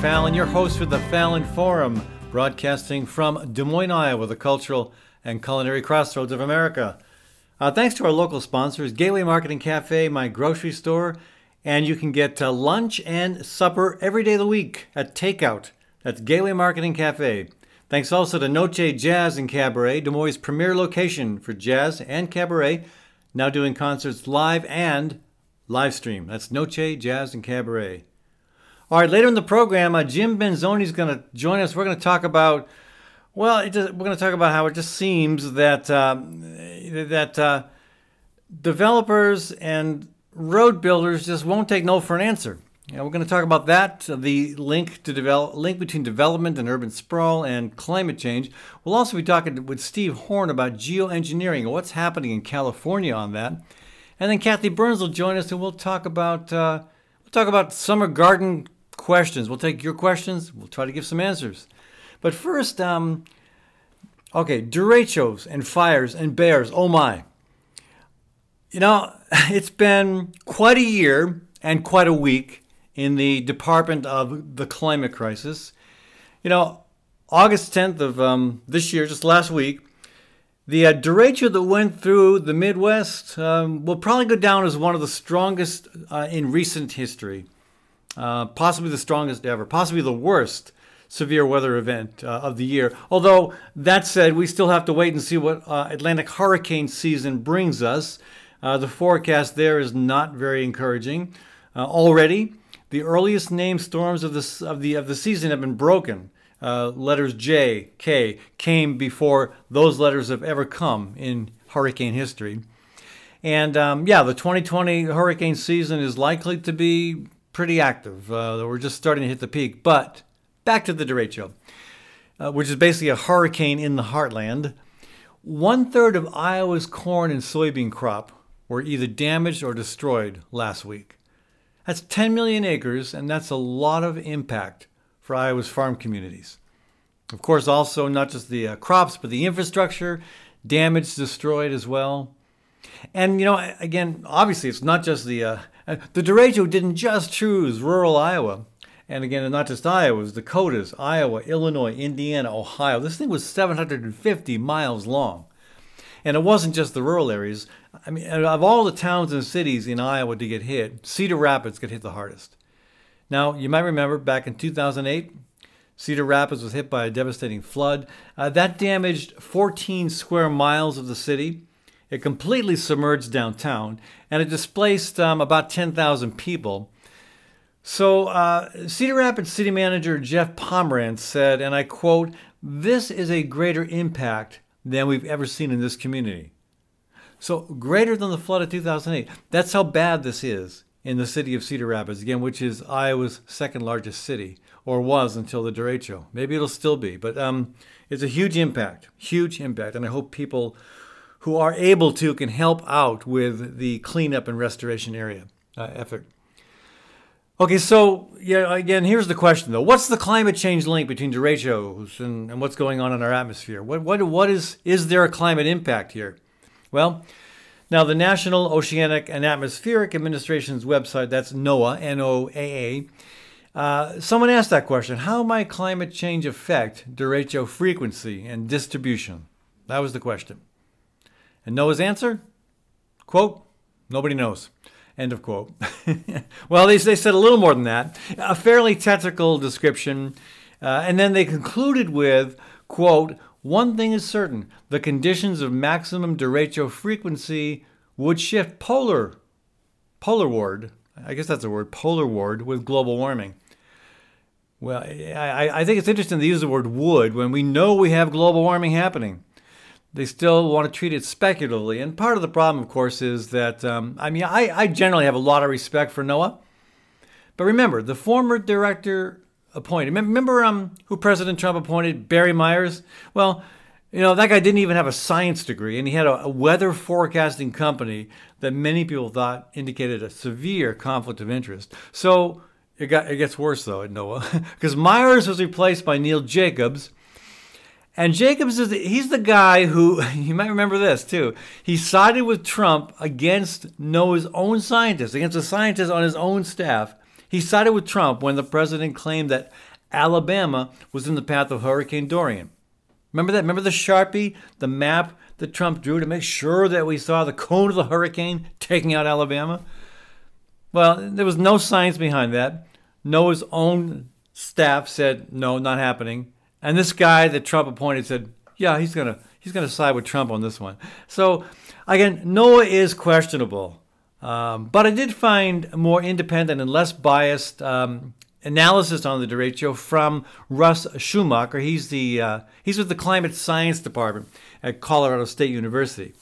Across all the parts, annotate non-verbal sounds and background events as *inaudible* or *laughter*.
Fallon, your host for the Fallon Forum, broadcasting from Des Moines, Iowa, the cultural and culinary crossroads of America. Uh, thanks to our local sponsors, Gateway Marketing Cafe, my grocery store, and you can get uh, lunch and supper every day of the week at Takeout. That's Gateway Marketing Cafe. Thanks also to Noce Jazz and Cabaret, Des Moines' premier location for jazz and cabaret, now doing concerts live and live stream. That's Noce Jazz and Cabaret. All right, later in the program, uh, Jim Benzoni is going to join us. We're going to talk about, well, just, we're going to talk about how it just seems that um, that uh, developers and road builders just won't take no for an answer. Yeah, we're going to talk about that, uh, the link to develop, link between development and urban sprawl and climate change. We'll also be talking with Steve Horn about geoengineering and what's happening in California on that. And then Kathy Byrnes will join us, and we'll talk about uh, we'll talk about summer garden questions. We'll take your questions. We'll try to give some answers. But first, um, okay, derechos and fires and bears. Oh my. You know, *laughs* it's been quite a year and quite a week in the Department of the Climate Crisis. You know, August 10th of um, this year, just last week, the uh, derecho that went through the Midwest um, will probably go down as one of the strongest uh, in recent history uh, possibly the strongest ever, possibly the worst severe weather event uh, of the year. Although, that said, we still have to wait and see what uh, Atlantic hurricane season brings us. Uh, the forecast there is not very encouraging. Uh, already, the earliest named storms of the, of the, of the season have been broken. Letters J, K came before those letters have ever come in hurricane history. And um, yeah, the 2020 hurricane season is likely to be pretty active. Uh, we're just starting to hit the peak. But back to the derecho, uh, which is basically a hurricane in the heartland. One third of Iowa's corn and soybean crop were either damaged or destroyed last week. That's 10 million acres, and that's a lot of impact for Iowa's farm communities. Of course, also not just the uh, crops, but the infrastructure damaged, destroyed as well. And you know, again, obviously, it's not just the uh, uh, the derecho didn't just choose rural Iowa. And again, not just Iowa, it was Dakotas, Iowa, Illinois, Indiana, Ohio. This thing was 750 miles long. And it wasn't just the rural areas. I mean, of all the towns and cities in Iowa to get hit, Cedar Rapids got hit the hardest. Now, you might remember back in 2008, Cedar Rapids was hit by a devastating flood. Uh, that damaged 14 square miles of the city. It completely submerged downtown and it displaced um, about 10,000 people. So, uh, Cedar Rapids City Manager Jeff Pomerantz said, and I quote, This is a greater impact than we've ever seen in this community. So, greater than the flood of 2008. That's how bad this is in the city of Cedar Rapids, again, which is Iowa's second largest city, or was until the derecho. Maybe it'll still be, but um, it's a huge impact, huge impact. And I hope people who are able to can help out with the cleanup and restoration area uh, effort. Okay, so yeah, again, here's the question though: What's the climate change link between derechos and, and what's going on in our atmosphere? What what what is is there a climate impact here? Well, now the National Oceanic and Atmospheric Administration's website, that's NOAA, N-O-A-A. Uh, someone asked that question: How might climate change affect derecho frequency and distribution? That was the question. And NOAA's answer? Quote, nobody knows. End of quote. *laughs* well, they, they said a little more than that, a fairly technical description. Uh, and then they concluded with, quote, one thing is certain the conditions of maximum derecho frequency would shift polar, polarward, I guess that's a word, polarward, with global warming. Well, I, I think it's interesting to use the word would when we know we have global warming happening they still want to treat it speculatively. And part of the problem, of course, is that, um, I mean, I, I generally have a lot of respect for NOAA. But remember, the former director appointed, remember um, who President Trump appointed, Barry Myers? Well, you know, that guy didn't even have a science degree, and he had a, a weather forecasting company that many people thought indicated a severe conflict of interest. So it, got, it gets worse, though, at NOAA, *laughs* because Myers was replaced by Neil Jacobs and Jacobs is the, he's the guy who *laughs* you might remember this too. He sided with Trump against NOAA's own scientists, against a scientist on his own staff. He sided with Trump when the president claimed that Alabama was in the path of Hurricane Dorian. Remember that? Remember the Sharpie, the map that Trump drew to make sure that we saw the cone of the hurricane taking out Alabama? Well, there was no science behind that. NOAA's own staff said, no, not happening. And this guy that Trump appointed said, yeah, he's to he's gonna side with Trump on this one. So, again, NOAA is questionable. Um, but I did find more independent and less biased um, analysis on the derecho from Russ Schumacher. He's the uh, he's with the Climate Science Department at Colorado State University.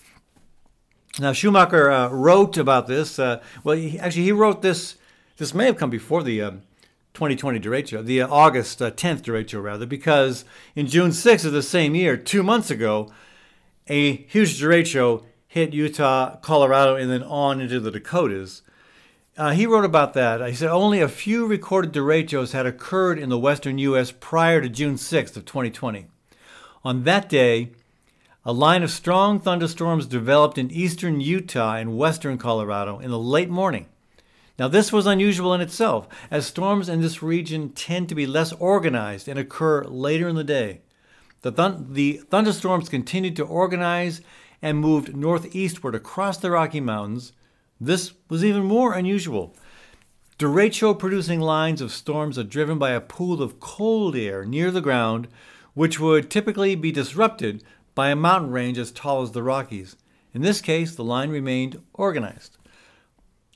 Now Schumacher uh, wrote about this. Uh, well, he, actually, he wrote this. This may have come before the 2020 um, derecho, the uh, August 10th uh, derecho, rather, because in June 6th of the same year, two months ago, a huge derecho hit Utah, Colorado, and then on into the Dakotas. Uh, he wrote about that. He said only a few recorded derechos had occurred in the western U.S. prior to June 6th of 2020. On that day, a line of strong thunderstorms developed in eastern Utah and western Colorado in the late morning. Now, this was unusual in itself, as storms in this region tend to be less organized and occur later in the day. The, the thunderstorms continued to organize and moved northeastward across the Rocky Mountains this was even more unusual. Derecho producing lines of storms are driven by a pool of cold air near the ground, which would typically be disrupted by a mountain range as tall as the Rockies. In this case, the line remained organized.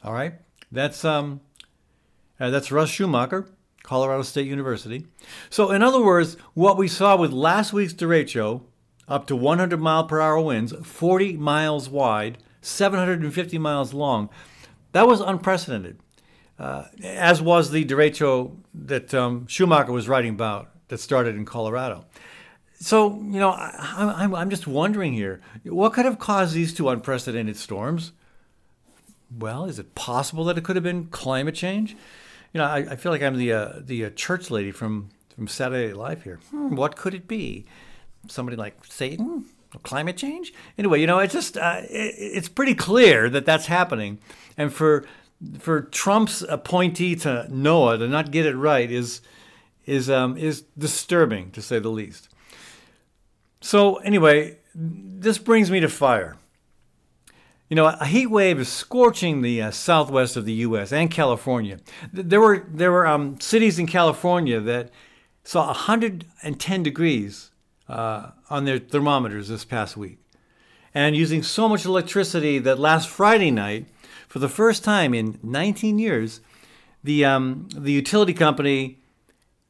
All right, that's um, uh, that's Russ Schumacher, Colorado State University. So, in other words, what we saw with last week's derecho, up to 100 mile per hour winds, 40 miles wide, 750 miles long. That was unprecedented, uh, as was the derecho that um, Schumacher was writing about that started in Colorado. So, you know, I, am I'm just wondering here what could have caused these two unprecedented storms? Well, is it possible that it could have been climate change? You know, I, I feel like I'm the, uh, the uh, church lady from, from Saturday Night Live here. Hmm, what could it be? Somebody like Satan? climate change. Anyway, you know, it's just uh, it, it's pretty clear that that's happening, and for for Trump's appointee to NOAA to not get it right is is um, is disturbing to say the least. So anyway, this brings me to fire. You know, a heat wave is scorching the uh, southwest of the U.S. and California. There were there were um, cities in California that saw 110 degrees uh, on their thermometers this past week. And using so much electricity that last Friday night, for the first time in 19 years, the, um, the utility company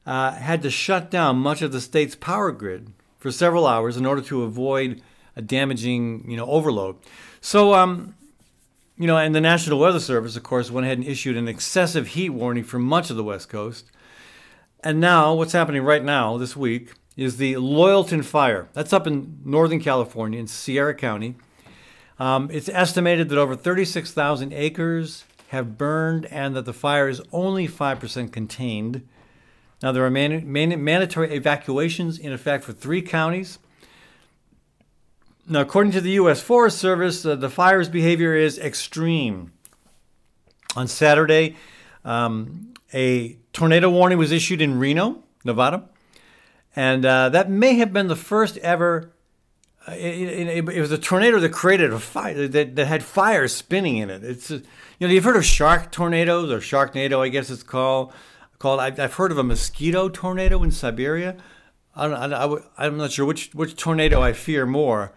uh, had to shut down much of the state's power grid for several hours in order to avoid a damaging you know, overload. So, um, you know, and the National Weather Service, of course, went ahead and issued an excessive heat warning for much of the West Coast. And now, what's happening right now this week is the Loyalton Fire. That's up in Northern California in Sierra County. Um, it's estimated that over 36,000 acres have burned and that the fire is only 5% contained. Now, there are man- man- mandatory evacuations in effect for three counties. Now, according to the U.S. Forest Service, uh, the fire's behavior is extreme. On Saturday, um, a tornado warning was issued in Reno, Nevada. And uh, that may have been the first ever. Uh, it, it, it, was a tornado that created a fire that, that had fire spinning in it. It's you know you've heard of shark tornadoes or sharknado, I guess it's called. Called I, have heard of a mosquito tornado in Siberia. I don't, I, am not sure which which tornado I fear more,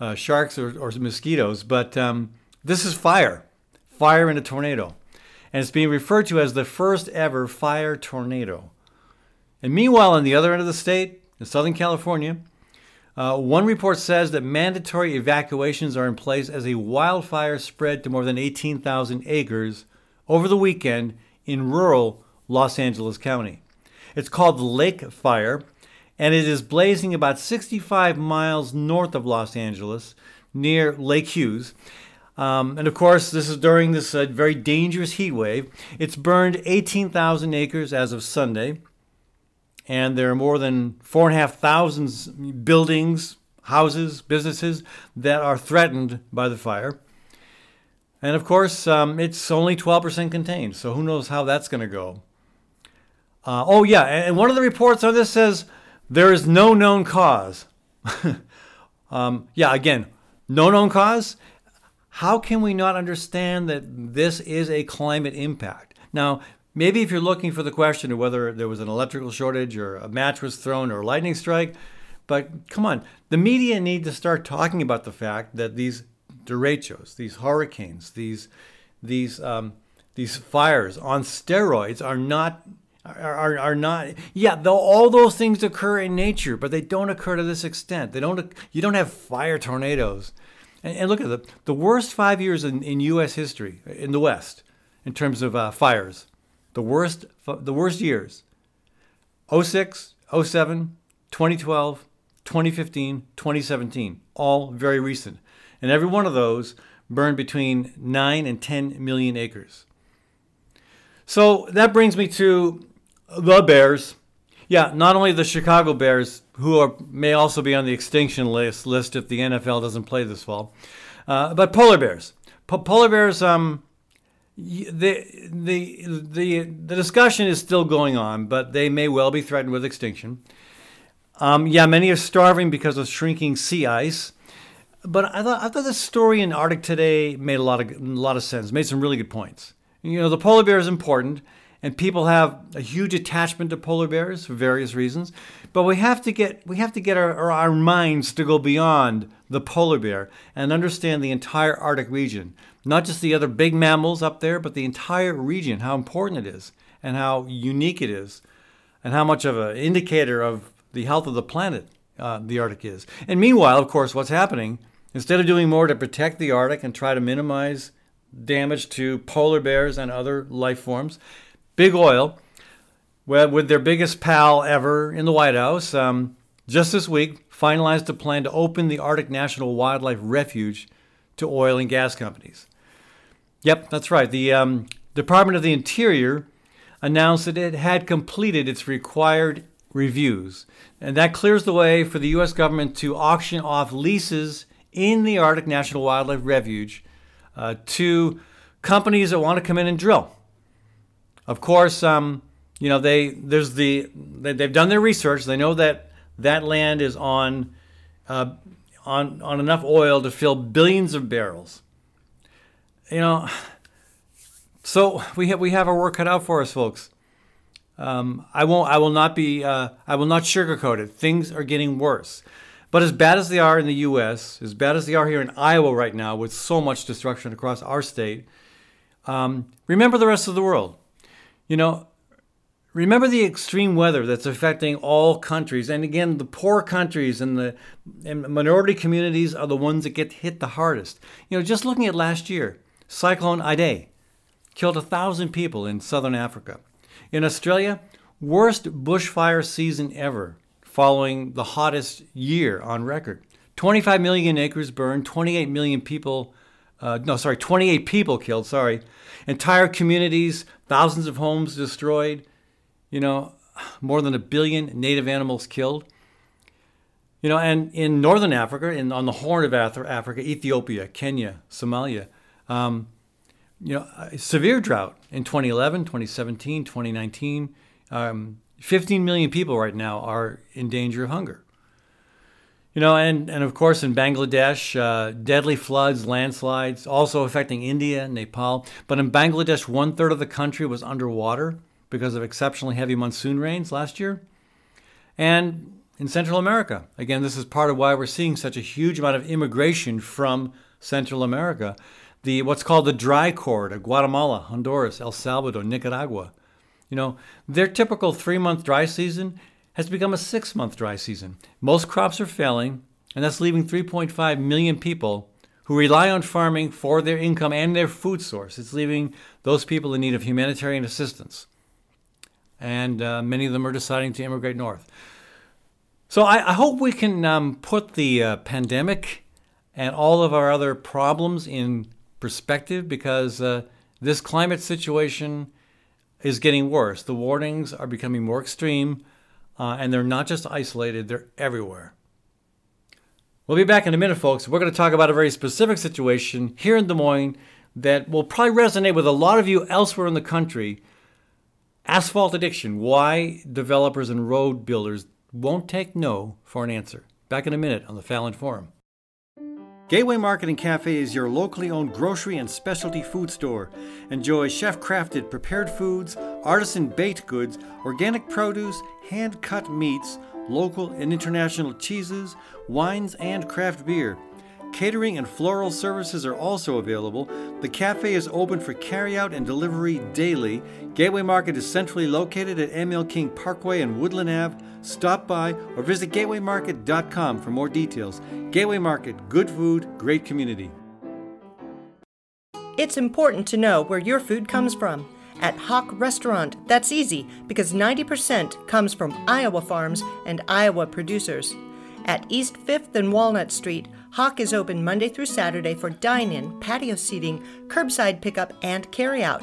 uh, sharks or, or, mosquitoes. But um, this is fire, fire in a tornado, and it's being referred to as the first ever fire tornado. And meanwhile, on the other end of the state, in Southern California, uh, one report says that mandatory evacuations are in place as a wildfire spread to more than 18,000 acres over the weekend in rural Los Angeles County. It's called Lake Fire, and it is blazing about 65 miles north of Los Angeles near Lake Hughes. Um, and of course, this is during this uh, very dangerous heat wave. It's burned 18,000 acres as of Sunday and there are more than four and a half thousand buildings, houses, businesses that are threatened by the fire. And of course, um, it's only 12% contained, so who knows how that's going to go. Uh, oh, yeah, and one of the reports on this says there is no known cause. *laughs* um, yeah, again, no known cause. How can we not understand that this is a climate impact? Now, maybe if you're looking for the question of whether there was an electrical shortage or a match was thrown or a lightning strike, but come on, the media need to start talking about the fact that these derechos, these hurricanes, these these um, these fires on steroids are not are, are not yeah though all those things occur in nature but they don't occur to this extent. They don't you don't have fire tornadoes. And, and look at the the worst five years in, in us history in the west in terms of uh, fires. The worst the worst years. 06 07 2012 2015 2017 all very recent. And every one of those burned between 9 and 10 million acres. So that brings me to the Bears. Yeah, not only the Chicago Bears, who are, may also be on the extinction list, list if the NFL doesn't play this fall, uh, but polar bears. Po- polar bears, um, the, the, the, the discussion is still going on, but they may well be threatened with extinction. Um, yeah, many are starving because of shrinking sea ice. But I thought, I thought the story in Arctic today made a lot of a lot of sense. Made some really good points. You know, the polar bear is important, and people have a huge attachment to polar bears for various reasons. But we have to get we have to get our, our minds to go beyond the polar bear and understand the entire Arctic region, not just the other big mammals up there, but the entire region, how important it is, and how unique it is, and how much of an indicator of the health of the planet uh, the Arctic is. And meanwhile, of course, what's happening? Instead of doing more to protect the Arctic and try to minimize damage to polar bears and other life forms. Big Oil, with their biggest pal ever in the White House, um, just this week finalized a plan to open the Arctic National Wildlife Refuge to oil and gas companies. Yep, that's right. The um, Department of the Interior announced that it had completed its required reviews, and that clears the way for the U.S. government to auction off leases in the Arctic National Wildlife Refuge uh, to companies that want to come in and drill. Of course, um, you know they there's the they, they've done their research. They know that that land is on uh, on on enough oil to fill billions of barrels. You know, so we have we have our work cut out for us, folks. Um, I won't. I will not be. Uh, I will not sugarcoat it. Things are getting worse. But as bad as they are in the U.S., as bad as they are here in Iowa right now, with so much destruction across our state, um, remember the rest of the world. You know, remember the extreme weather that's affecting all countries. And again, the poor countries and the and minority communities are the ones that get hit the hardest. You know, just looking at last year, Cyclone Idai killed a thousand people in southern Africa. In Australia, worst bushfire season ever following the hottest year on record. 25 million acres burned, 28 million people, uh, no, sorry, 28 people killed, sorry. Entire communities, thousands of homes destroyed, you know, more than a billion native animals killed. You know, and in northern Africa, in, on the Horn of Africa, Ethiopia, Kenya, Somalia, um, you know, severe drought in 2011, 2017, 2019. Um, 15 million people right now are in danger of hunger. You know, and, and of course in Bangladesh, uh, deadly floods, landslides, also affecting India, Nepal. But in Bangladesh, one third of the country was underwater because of exceptionally heavy monsoon rains last year. And in Central America, again, this is part of why we're seeing such a huge amount of immigration from Central America. The what's called the dry corridor, Guatemala, Honduras, El Salvador, Nicaragua. You know, their typical three month dry season has become a six month dry season. Most crops are failing, and that's leaving 3.5 million people who rely on farming for their income and their food source. It's leaving those people in need of humanitarian assistance. And uh, many of them are deciding to immigrate north. So I, I hope we can um, put the uh, pandemic and all of our other problems in perspective because uh, this climate situation is getting worse. The warnings are becoming more extreme, uh, and they're not just isolated, they're everywhere. We'll be back in a minute, folks. We're going to talk about a very specific situation here in Des Moines that will probably resonate with a lot of you elsewhere in the country. Asphalt addiction, why developers and road builders won't take no for an answer. Back in a minute on the Fallon Forum. Gateway Market and Cafe is your locally owned grocery and specialty food store. Enjoy chef crafted prepared foods, artisan baked goods, organic produce, hand cut meats, local and international cheeses, wines, and craft beer. Catering and floral services are also available. The cafe is open for carryout and delivery daily. Gateway Market is centrally located at ML King Parkway and Woodland Ave. Stop by or visit gatewaymarket.com for more details. Gateway Market, good food, great community. It's important to know where your food comes from. At HoQ Restaurant, that's easy because 90% comes from Iowa farms and Iowa producers. At East 5th and Walnut Street, HoQ is open Monday through Saturday for dine in, patio seating, curbside pickup, and carryout.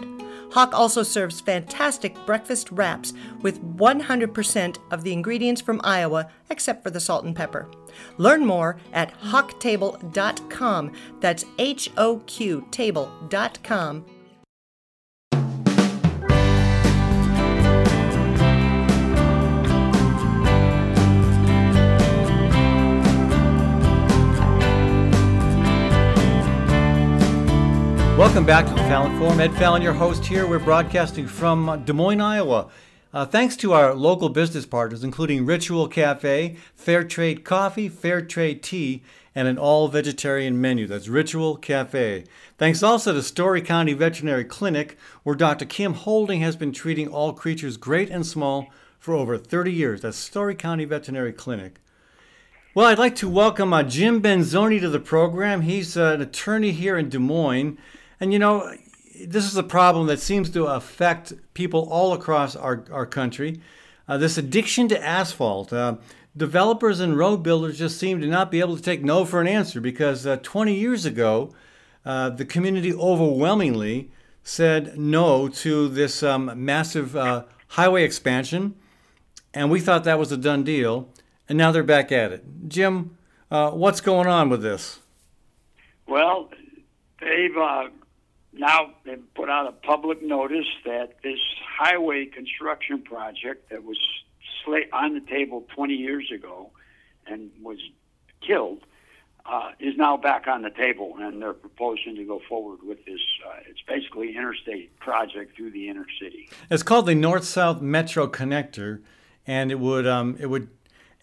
HoQ also serves fantastic breakfast wraps with 100% of the ingredients from Iowa except for the salt and pepper. Learn more at hoqtable.com. That's H O Q table.com Welcome back to the Fallon Forum. Ed Fallon, your host here. We're broadcasting from Des Moines, Iowa. Uh, thanks to our local business partners, including Ritual Cafe, Fair Trade Coffee, Fair Trade Tea, and an all vegetarian menu. That's Ritual Cafe. Thanks also to Story County Veterinary Clinic, where Dr. Kim Holding has been treating all creatures, great and small, for over 30 years. That's Story County Veterinary Clinic. Well, I'd like to welcome uh, Jim Benzoni to the program. He's uh, an attorney here in Des Moines. And you know, this is a problem that seems to affect people all across our, our country. Uh, this addiction to asphalt. Uh, developers and road builders just seem to not be able to take no for an answer because uh, 20 years ago, uh, the community overwhelmingly said no to this um, massive uh, highway expansion, and we thought that was a done deal, and now they're back at it. Jim, uh, what's going on with this? Well, they've now they've put out a public notice that this highway construction project that was on the table 20 years ago and was killed uh, is now back on the table, and they're proposing to go forward with this. Uh, it's basically interstate project through the inner city. It's called the North-South Metro Connector, and it would um, it would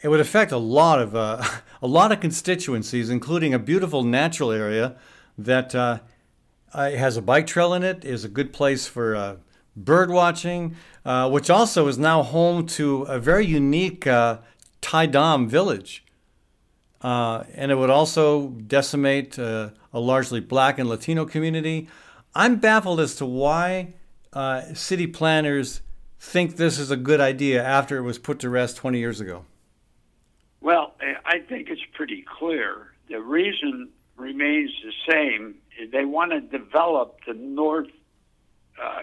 it would affect a lot of uh, *laughs* a lot of constituencies, including a beautiful natural area that uh, uh, it has a bike trail in it. Is a good place for uh, bird watching, uh, which also is now home to a very unique uh, Thai Dam village. Uh, and it would also decimate uh, a largely black and Latino community. I'm baffled as to why city planners think this is a good idea after it was put to rest 20 years ago. Well, I think it's pretty clear. The reason remains the same they want to develop the north uh,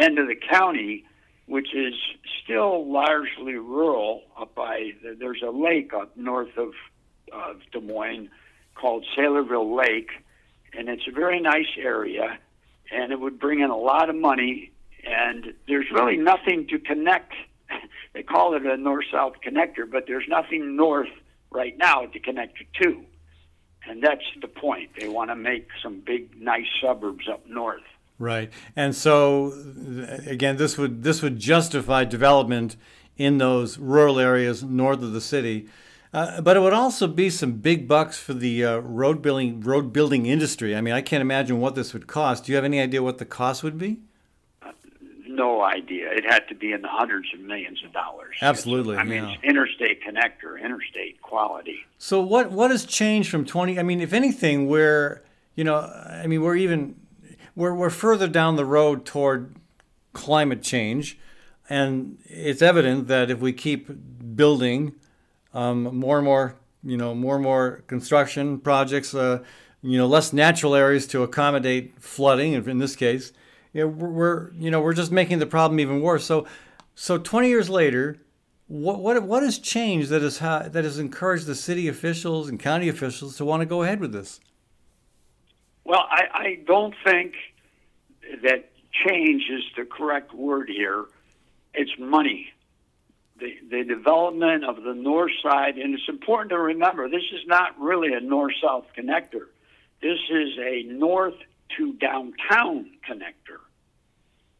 end of the county, which is still largely rural. Up by there's a lake up north of of Des Moines called Saylorville Lake, and it's a very nice area, and it would bring in a lot of money. And there's really nothing to connect. they call it a north-south connector, but there's nothing north right now to connect it to and that's the point. They want to make some big, nice suburbs up north. Right, and so again, this would this would justify development in those rural areas north of the city. Uh, but it would also be some big bucks for the uh, road building road building industry. I mean, I can't imagine what this would cost. Do you have any idea what the cost would be? No idea. It had to be in the hundreds of millions of dollars. Absolutely. I mean, yeah. interstate connector, interstate quality. So what what has changed from 20? I mean, if anything, we're you know, I mean, we're even we're we're further down the road toward climate change, and it's evident that if we keep building um, more and more, you know, more and more construction projects, uh, you know, less natural areas to accommodate flooding, in this case you know, we're you know we're just making the problem even worse. So, so 20 years later, what what what has changed that has ha- that has encouraged the city officials and county officials to want to go ahead with this? Well, I, I don't think that change is the correct word here. it's money. The, the development of the north side, and it's important to remember this is not really a north south connector. This is a north to downtown connector.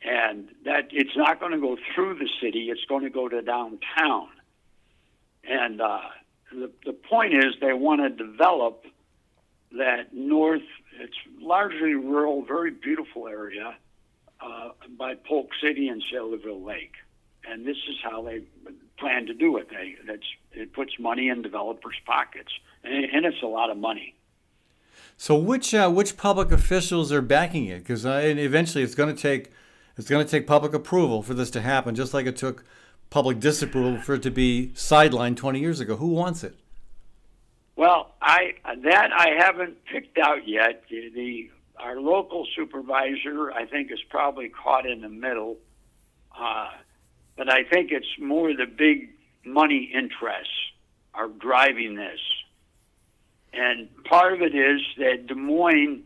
And that it's not going to go through the city, it's going to go to downtown. And uh, the, the point is, they want to develop that north, it's largely rural, very beautiful area uh, by Polk City and Saylorville Lake. And this is how they plan to do it. They, that's, it puts money in developers' pockets, and, and it's a lot of money. So which uh, which public officials are backing it? Because eventually it's going to take it's going to take public approval for this to happen, just like it took public disapproval for it to be sidelined 20 years ago. Who wants it? Well, I that I haven't picked out yet. The, our local supervisor, I think, is probably caught in the middle. Uh, but I think it's more the big money interests are driving this. And part of it is that Des Moines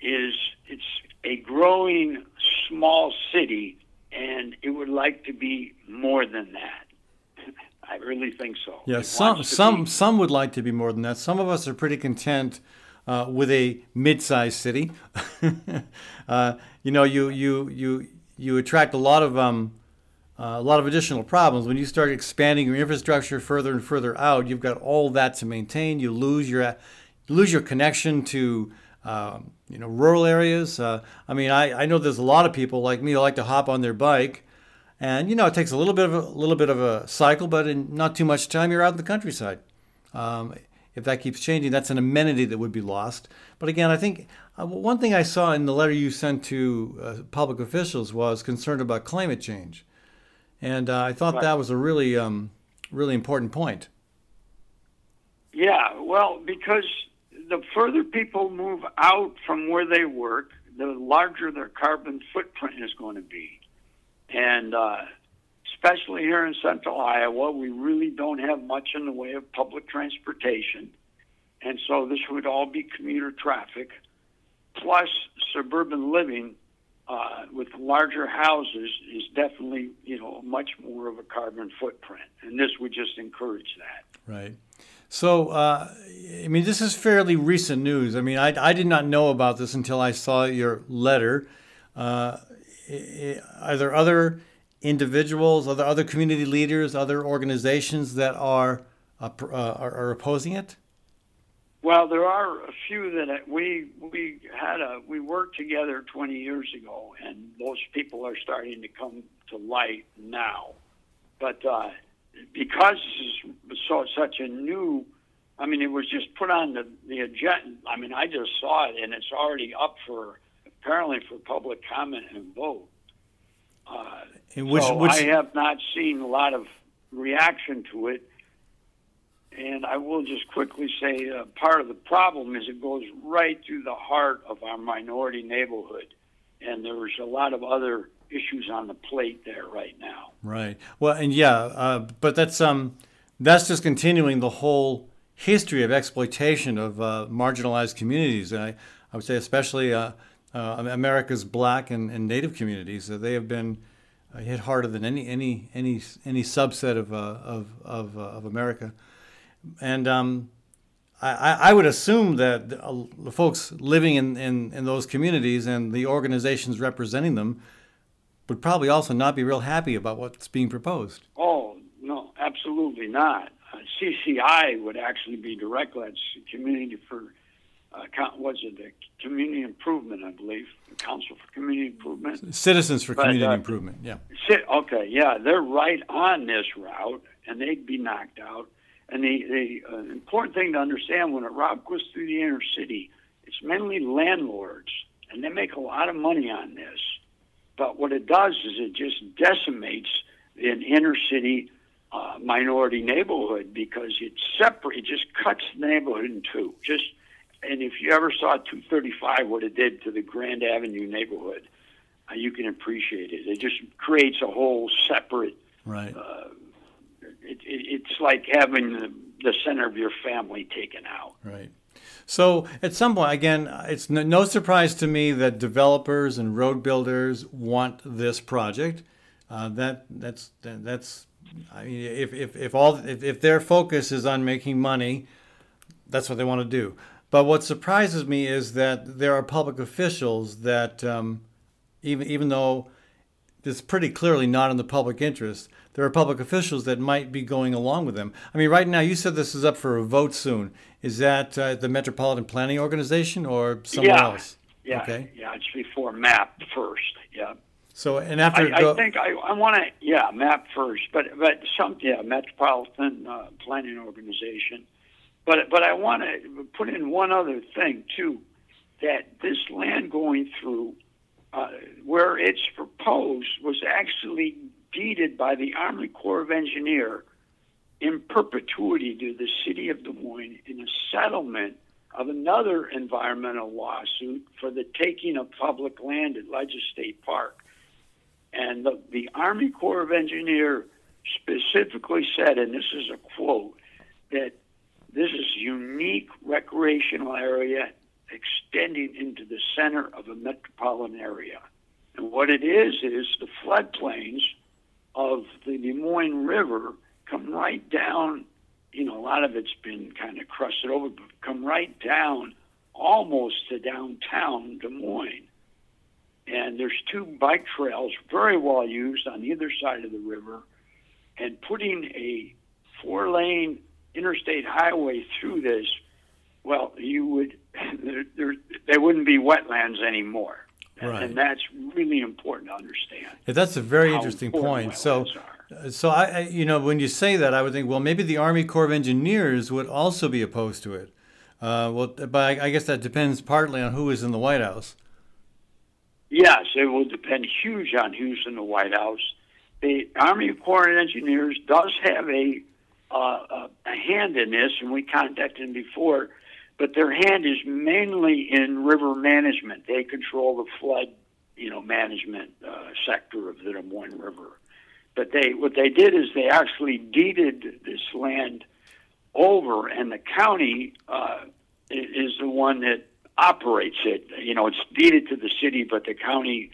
is it's a growing small city and it would like to be more than that. *laughs* I really think so. Yeah, it some some be. some would like to be more than that. Some of us are pretty content uh, with a mid-sized city. *laughs* uh, you know, you you you you attract a lot of um, uh, a lot of additional problems when you start expanding your infrastructure further and further out. You've got all that to maintain. You lose your you lose your connection to um, you know rural areas. Uh, I mean, I, I know there's a lot of people like me who like to hop on their bike. And you know, it takes a little bit of a, a little bit of a cycle, but in not too much time, you're out in the countryside. Um, if that keeps changing, that's an amenity that would be lost. But again, I think uh, one thing I saw in the letter you sent to uh, public officials was concerned about climate change, and uh, I thought right. that was a really, um, really important point. Yeah, well, because the further people move out from where they work, the larger their carbon footprint is going to be, and uh, especially here in central Iowa, we really don't have much in the way of public transportation. And so this would all be commuter traffic, plus suburban living uh, with larger houses is definitely, you know, much more of a carbon footprint. And this would just encourage that. Right. So, uh, I mean, this is fairly recent news. I mean, I, I did not know about this until I saw your letter. Uh, are there other individuals, other other community leaders, other organizations that are uh, uh, are, are, opposing it? Well, there are a few that we we had a we worked together 20 years ago, and those people are starting to come to light now. But uh, because this is so such a new, I mean, it was just put on the the agenda. I mean, I just saw it, and it's already up for apparently for public comment and vote. Uh, and which, so which... I have not seen a lot of reaction to it. And I will just quickly say uh, part of the problem is it goes right through the heart of our minority neighborhood. And there's a lot of other issues on the plate there right now. Right. Well, and yeah, uh, but that's um, that's just continuing the whole history of exploitation of uh, marginalized communities. And I, I would say especially uh, uh America's Black and, and Native communities. they have been uh, hit harder than any any any any subset of uh, of of, uh, of America, and um, I, I would assume that the folks living in, in, in those communities and the organizations representing them would probably also not be real happy about what's being proposed. Oh no, absolutely not. Uh, CCI would actually be directly that's Community for uh, was it the community improvement? I believe the Council for Community Improvement. Citizens for but, Community uh, Improvement. Yeah. Okay. Yeah, they're right on this route, and they'd be knocked out. And the the uh, important thing to understand when a route goes through the inner city, it's mainly landlords, and they make a lot of money on this. But what it does is it just decimates an inner city uh, minority neighborhood because it separate, it just cuts the neighborhood in two. Just and if you ever saw 235, what it did to the Grand Avenue neighborhood, uh, you can appreciate it. It just creates a whole separate. Right. Uh, it, it, it's like having the, the center of your family taken out. Right. So at some point, again, it's no surprise to me that developers and road builders want this project. Uh, that that's that's I mean, if, if, if all if, if their focus is on making money, that's what they want to do. But what surprises me is that there are public officials that, um, even even though it's pretty clearly not in the public interest, there are public officials that might be going along with them. I mean, right now you said this is up for a vote soon. Is that uh, the Metropolitan Planning Organization or somewhere yeah. else? Yeah, okay. yeah, it's before MAP first. Yeah. So and after I, go- I think I, I want to yeah map first, but but some yeah Metropolitan uh, Planning Organization, but but I want to put in one other thing too, that this land going through uh, where it's proposed was actually deeded by the Army Corps of Engineer in perpetuity to the city of Des Moines in a settlement of another environmental lawsuit for the taking of public land at Ledges State Park. And the, the Army Corps of Engineer specifically said, and this is a quote, that this is a unique recreational area extending into the center of a metropolitan area. And what it is, is the floodplains of the Des Moines River come right down. You know, a lot of it's been kind of crusted over, but come right down almost to downtown Des Moines. And there's two bike trails very well used on either side of the river. And putting a four lane interstate highway through this, well, you would, *laughs* there, there, there wouldn't be wetlands anymore. Right. And that's really important to understand. Yeah, that's a very interesting point. So, are. so I, I, you know, when you say that, I would think, well, maybe the Army Corps of Engineers would also be opposed to it. Uh, well, but I, I guess that depends partly on who is in the White House. Yes, it will depend huge on who's in the White House. The Army Corps of Engineers does have a uh, a hand in this, and we contacted them before, but their hand is mainly in river management. They control the flood, you know, management uh, sector of the Des Moines River. But they what they did is they actually deeded this land over, and the county uh, is the one that operates it. You know, it's deeded to the city, but the county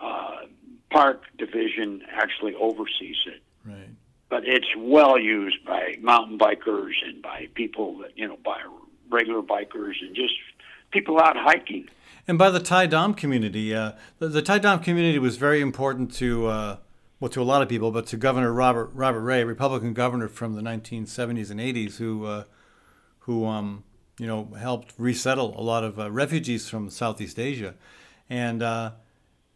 uh, park division actually oversees it. Right. But it's well used by mountain bikers and by people that you know, by regular bikers and just people out hiking. And by the Thai Dam community, uh, the, the Thai Dam community was very important to, uh, well, to a lot of people, but to Governor Robert Robert Ray, Republican governor from the 1970s and 80s, who, uh, who, um, you know, helped resettle a lot of uh, refugees from Southeast Asia, and uh,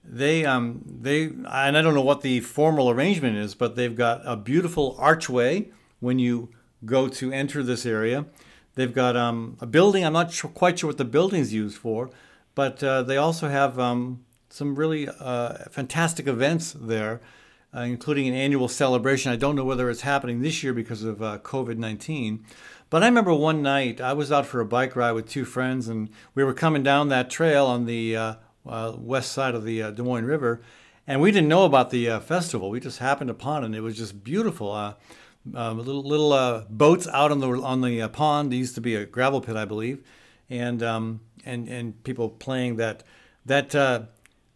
they, um, they, and I don't know what the formal arrangement is, but they've got a beautiful archway when you go to enter this area. They've got um, a building. I'm not sure, quite sure what the building's used for, but uh, they also have um, some really uh, fantastic events there, uh, including an annual celebration. I don't know whether it's happening this year because of uh, COVID 19. But I remember one night I was out for a bike ride with two friends, and we were coming down that trail on the uh, uh, west side of the Des Moines River, and we didn't know about the festival. We just happened upon it, and it was just beautiful. Um, little little uh, boats out on the on the uh, pond. There used to be a gravel pit, I believe, and um, and and people playing that that uh,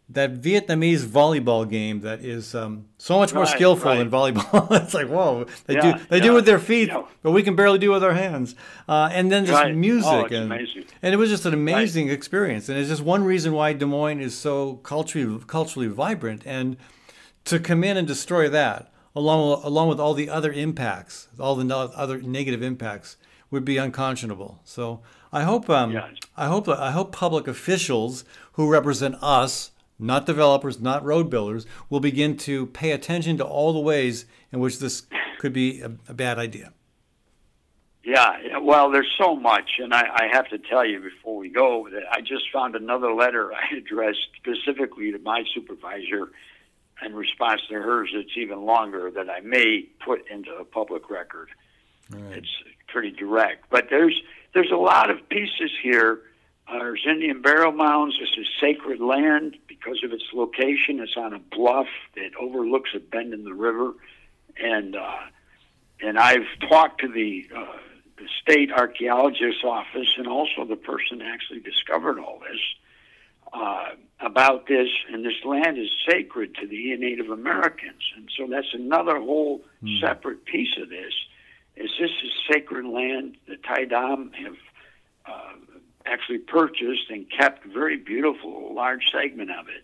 that Vietnamese volleyball game that is um, so much more Right, skillful right. than volleyball. *laughs* it's like whoa, they Yeah, do they do with their feet, yeah. but we can barely do with our hands. Uh, and then just Right. Oh, music it's and amazing. and it was just an amazing experience. And it's just one reason why Des Moines is so culturally culturally vibrant. And to come in and destroy that, along along with all the other impacts, all the no- other negative impacts, would be unconscionable. So I hope um, Yes. I hope I hope public officials who represent us, not developers, not road builders, will begin to pay attention to all the ways in which this could be a, a bad idea. Yeah, yeah, well, there's so much, and I, I have to tell you before we go that I just found another letter *laughs* I addressed specifically to my supervisor in response to hers. It's even longer that I may put into a public record. It's pretty direct, but there's there's a lot of pieces here. Uh, there's Indian burial mounds. This is sacred land because of its location. It's on a bluff that overlooks a bend in the river, and uh, and I've talked to the uh, the state archaeologist's office and also the person actually discovered all this. uh, about this, and this land is sacred to the Native Americans, and so that's another whole mm. separate piece of this. Is this is sacred land? The Thai Dam have uh, actually purchased and kept very beautiful, a large segment of it.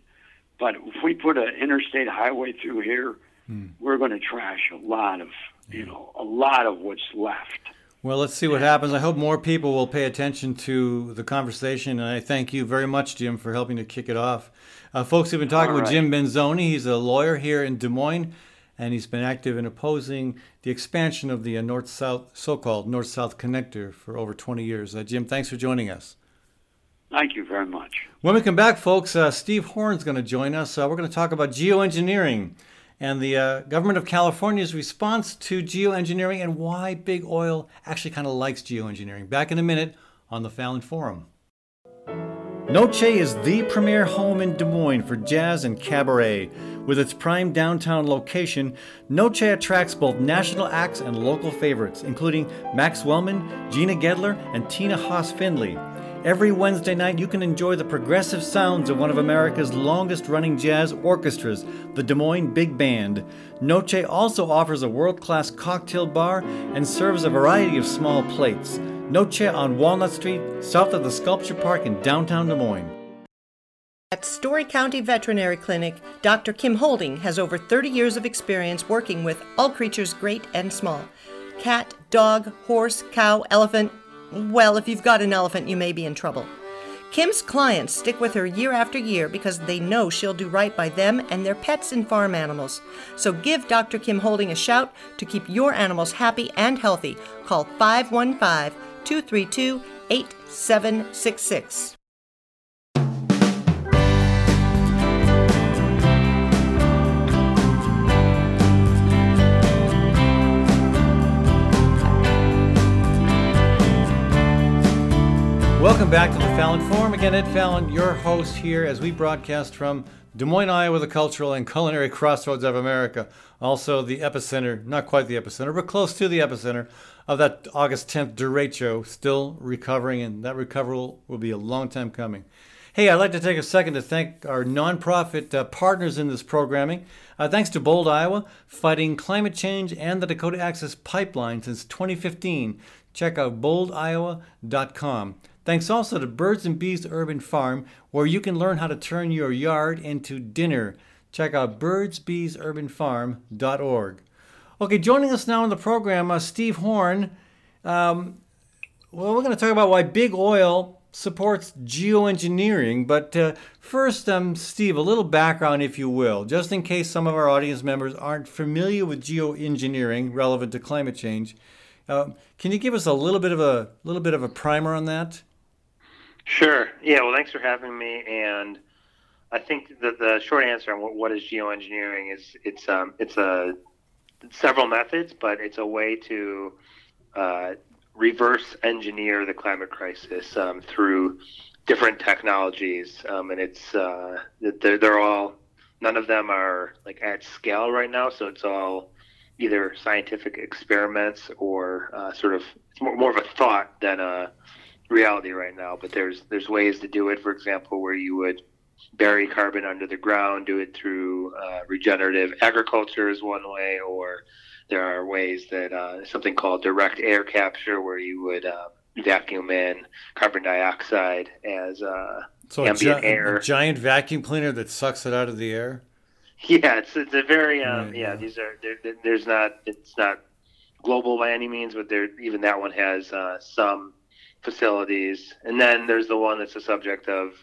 But if we put an interstate highway through here, mm. we're going to trash a lot of, yeah. you know, a lot of what's left. Well, let's see what happens. I hope more people will pay attention to the conversation, and I thank you very much, Jim, for helping to kick it off. Uh, folks, we've been talking right. with Jim Benzoni. He's a lawyer here in Des Moines, and he's been active in opposing the expansion of the uh, north-south, so-called north-south connector for over 20 years. Uh, Jim, thanks for joining us. Thank you very much. When we come back, folks, uh, Steve Horn's going to join us. Uh, we're going to talk about geoengineering and the uh, government of California's response to geoengineering and why big oil actually kind of likes geoengineering. Back in a minute on the Fallon Forum. Noce is the premier home in Des Moines for jazz and cabaret. With its prime downtown location, Noce attracts both national acts and local favorites, including Max Wellman, Gina Gedler, and Tina Haas Findlay. Every Wednesday night, you can enjoy the progressive sounds of one of America's longest running jazz orchestras, the Des Moines Big Band. Noce also offers a world class cocktail bar and serves a variety of small plates. Noce on Walnut Street, south of the Sculpture Park in downtown Des Moines. At Story County Veterinary Clinic, Dr. Kim Holding has over 30 years of experience working with all creatures great and small cat, dog, horse, cow, elephant, well, if you've got an elephant, you may be in trouble. Kim's clients stick with her year after year because they know she'll do right by them and their pets and farm animals. So give Dr. Kim Holding a shout to keep your animals happy and healthy. Call 515 232 8766. Welcome back to the Fallon Forum. Again, Ed Fallon, your host here as we broadcast from Des Moines, Iowa, the cultural and culinary crossroads of America. Also, the epicenter, not quite the epicenter, but close to the epicenter of that August 10th derecho, still recovering, and that recovery will be a long time coming. Hey, I'd like to take a second to thank our nonprofit uh, partners in this programming. Uh, thanks to Bold, Iowa, fighting climate change and the Dakota Access Pipeline since 2015. Check out boldiowa.com. Thanks also to Birds and Bees Urban Farm, where you can learn how to turn your yard into dinner. Check out birdsbeesurbanfarm.org. Okay, joining us now on the program, uh, Steve Horn. Um, well, we're going to talk about why big oil supports geoengineering. But uh, first, um, Steve, a little background, if you will, just in case some of our audience members aren't familiar with geoengineering relevant to climate change. Uh, can you give us a little bit of a little bit of a primer on that? Sure. Yeah. Well, thanks for having me. And I think that the short answer on what, what is geoengineering is it's um, it's a several methods, but it's a way to uh, reverse engineer the climate crisis um, through different technologies, um, and it's uh, they're, they're all none of them are like at scale right now, so it's all either scientific experiments or uh, sort of more, more of a thought than a reality right now, but there's there's ways to do it. For example, where you would bury carbon under the ground, do it through uh, regenerative agriculture is one way, or there are ways that uh, something called direct air capture, where you would uh, vacuum in carbon dioxide as uh, so ambient gi- air. A giant vacuum cleaner that sucks it out of the air. Yeah, it's it's a very um, right, yeah, yeah. These are there's not it's not global by any means, but there even that one has uh, some facilities, and then there's the one that's the subject of.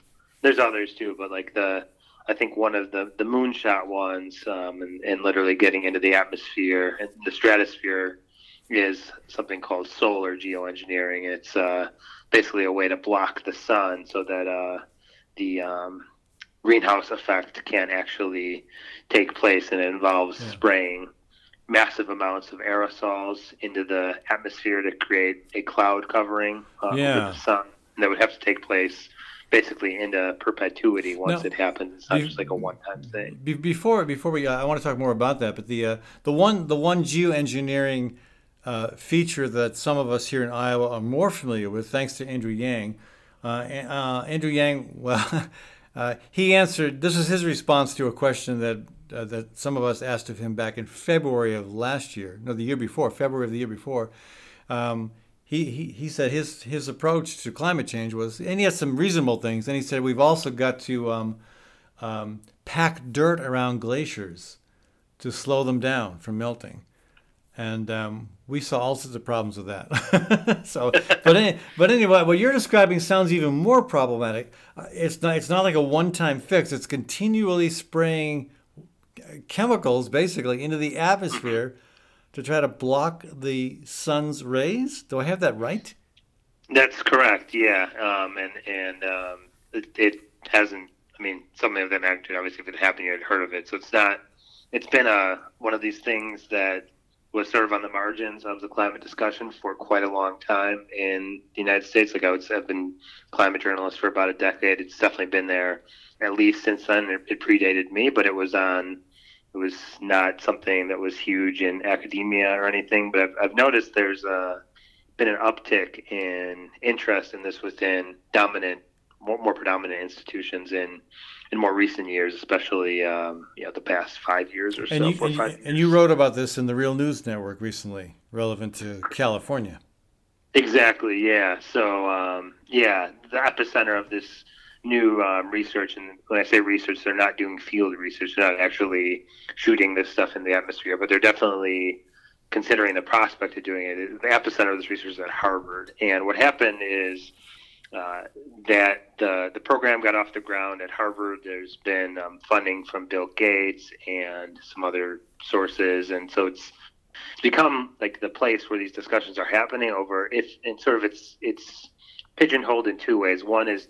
There's others too, but like the I think one of the the moonshot ones, um, and, and literally getting into the atmosphere and the stratosphere is something called solar geoengineering. It's uh, basically a way to block the sun so that uh, the um, greenhouse effect can actually take place, and it involves yeah. spraying massive amounts of aerosols into the atmosphere to create a cloud covering uh, yeah. over the sun. That would have to take place basically into perpetuity once now, it happens. It's not be, just like a one-time thing. Be, before before we, uh, I want to talk more about that. But the uh, the one the one geoengineering uh, feature that some of us here in Iowa are more familiar with, thanks to Andrew Yang. Uh, uh, Andrew Yang, well. *laughs* Uh, he answered. This is his response to a question that uh, that some of us asked of him back in February of last year. No, the year before, February of the year before. Um, he, he, he said his his approach to climate change was, and he had some reasonable things. And he said we've also got to um, um, pack dirt around glaciers to slow them down from melting and um, we saw all sorts of problems with that. *laughs* so, but any, but anyway, what you're describing sounds even more problematic. Uh, it's not it's not like a one-time fix. It's continually spraying chemicals basically into the atmosphere to try to block the sun's rays. Do I have that right? That's correct. Yeah, um, and and um, it, it, hasn't. I mean, something of that magnitude. Obviously, if it happened, you had heard of it. So it's not. It's been a one of these things that was sort of on the margins of the climate discussion for quite a long time in the United States. Like I would say, I've been climate journalist for about a decade. It's definitely been there at least since then. It, it predated me, but it was on. It was not something that was huge in academia or anything. But I've, I've noticed there's a, been an uptick in interest in this within dominant, more, more predominant institutions in in more recent years, especially um, you know the past five years or and so. You, and, you, and, you, wrote about this in the Real News Network recently, relevant to California. Exactly. Yeah. So um, yeah, the epicenter of this new um, research, and when I say research, they're not doing field research; they're not actually shooting this stuff in the atmosphere, but they're definitely considering the prospect of doing it. The epicenter of this research is at Harvard, and what happened is uh, that the the program got off the ground at Harvard. There's been um, funding from Bill Gates and some other sources, and so it's it's become like the place where these discussions are happening over if and sort of it's it's pigeonholed in two ways. One is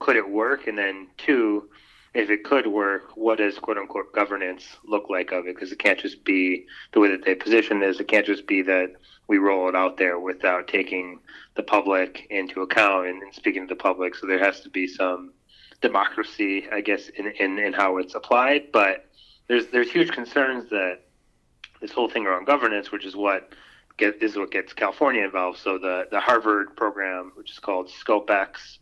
could it work, and then two, if it could work, what does quote unquote governance look like of it? Because it can't just be the way that they position this. It can't just be that we roll it out there without taking the public into account and, and speaking to the public. So there has to be some democracy, I guess, in, in, in how it's applied. But there's there's huge concerns that this whole thing around governance, which is what get, is what gets California involved. So the the Harvard program, which is called SCOPEX,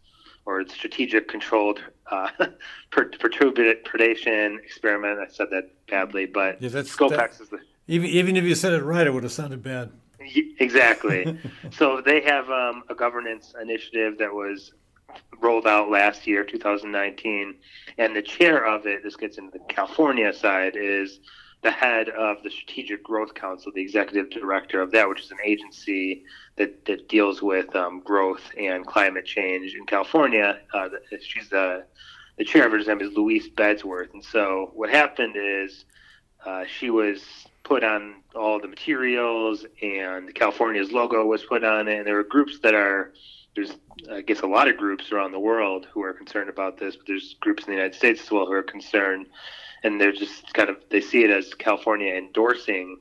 or Strategic Controlled uh, *laughs* Predation Experiment. I said that badly, but yeah, SCOPEX that, is the even even if you said it right, it would have sounded bad. Exactly. *laughs* so they have um, a governance initiative that was rolled out last year, 2019, and the chair of it, this gets into the California side, is the head of the Strategic Growth Council, the executive director of that, which is an agency that, that deals with um, growth and climate change in California. Uh, she's the the chair of her name is Louise Bedsworth, and so what happened is uh, she was put on all the materials, and California's logo was put on it. And there are groups that are there's I guess a lot of groups around the world who are concerned about this, but there's groups in the United States as well who are concerned, and they're just kind of they see it as California endorsing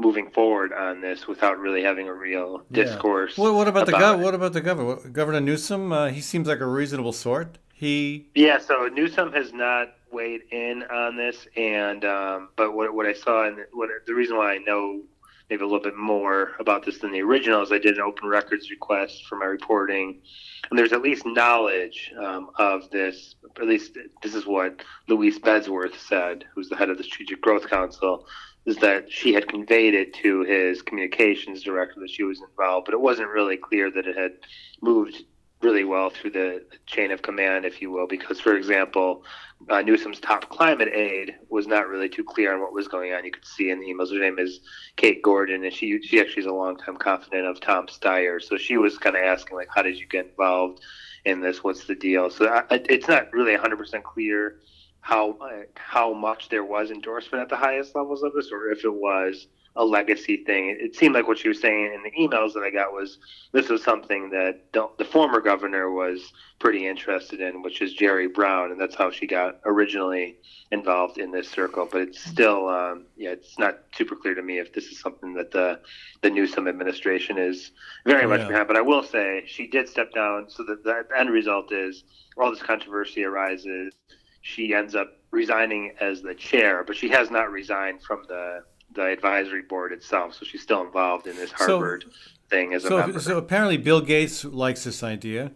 moving forward on this without really having a real discourse. Yeah. What, what, about, about the gov- what about the governor? Governor Newsom? Uh, he seems like a reasonable sort. He yeah. So Newsom has not weighed in on this, and um, but what what I saw and what the reason why I know maybe a little bit more about this than the original is I did an open records request for my reporting, and there's at least knowledge um, of this. At least this is what Louise Bedsworth said, who's the head of the Strategic Growth Council, is that she had conveyed it to his communications director that she was involved, but it wasn't really clear that it had moved really well through the chain of command, if you will, because, for example, uh, Newsom's top climate aide was not really too clear on what was going on. You could see in the emails. Her name is Kate Gordon, and she she actually is a longtime confidant of Tom Steyer. So she was kind of asking, like, how did you get involved in this? What's the deal? So I, it's not really 100% clear how uh, how much there was endorsement at the highest levels of this, or if it was a legacy thing. It seemed like what she was saying in the emails that I got was this was something that the former governor was pretty interested in, which is Jerry Brown, and that's how she got originally involved in this circle. But it's still, um, yeah, it's not super clear to me if this is something that the the Newsom administration is very oh, much yeah. behind. But I will say she did step down, so that the end result is all this controversy arises. She ends up resigning as the chair, but she has not resigned from the the advisory board itself. So she's still involved in this Harvard so, thing as a so, member. So apparently, Bill Gates likes this idea.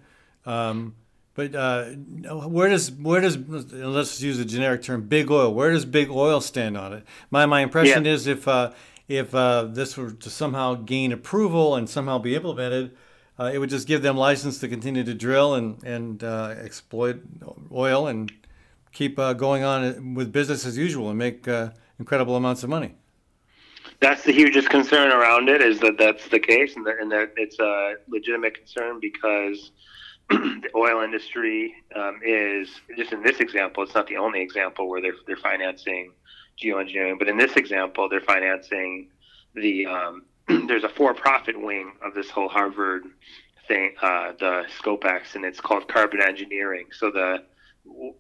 Um, but uh, where does where does let's use a generic term, big oil? Where does big oil stand on it? My my impression Yeah. is if uh, if uh, this were to somehow gain approval and somehow be implemented, uh, it would just give them license to continue to drill and and uh, exploit oil and keep uh, going on with business as usual and make uh, incredible amounts of money. That's the hugest concern around it is that that's the case, and that, and that it's a legitimate concern because *clears throat* the oil industry um, is just in this example. It's not the only example where they're they're financing geoengineering, but in this example, they're financing the um, *clears throat* there's a for-profit wing of this whole Harvard thing, uh, the ScopeX, and it's called Carbon Engineering. So the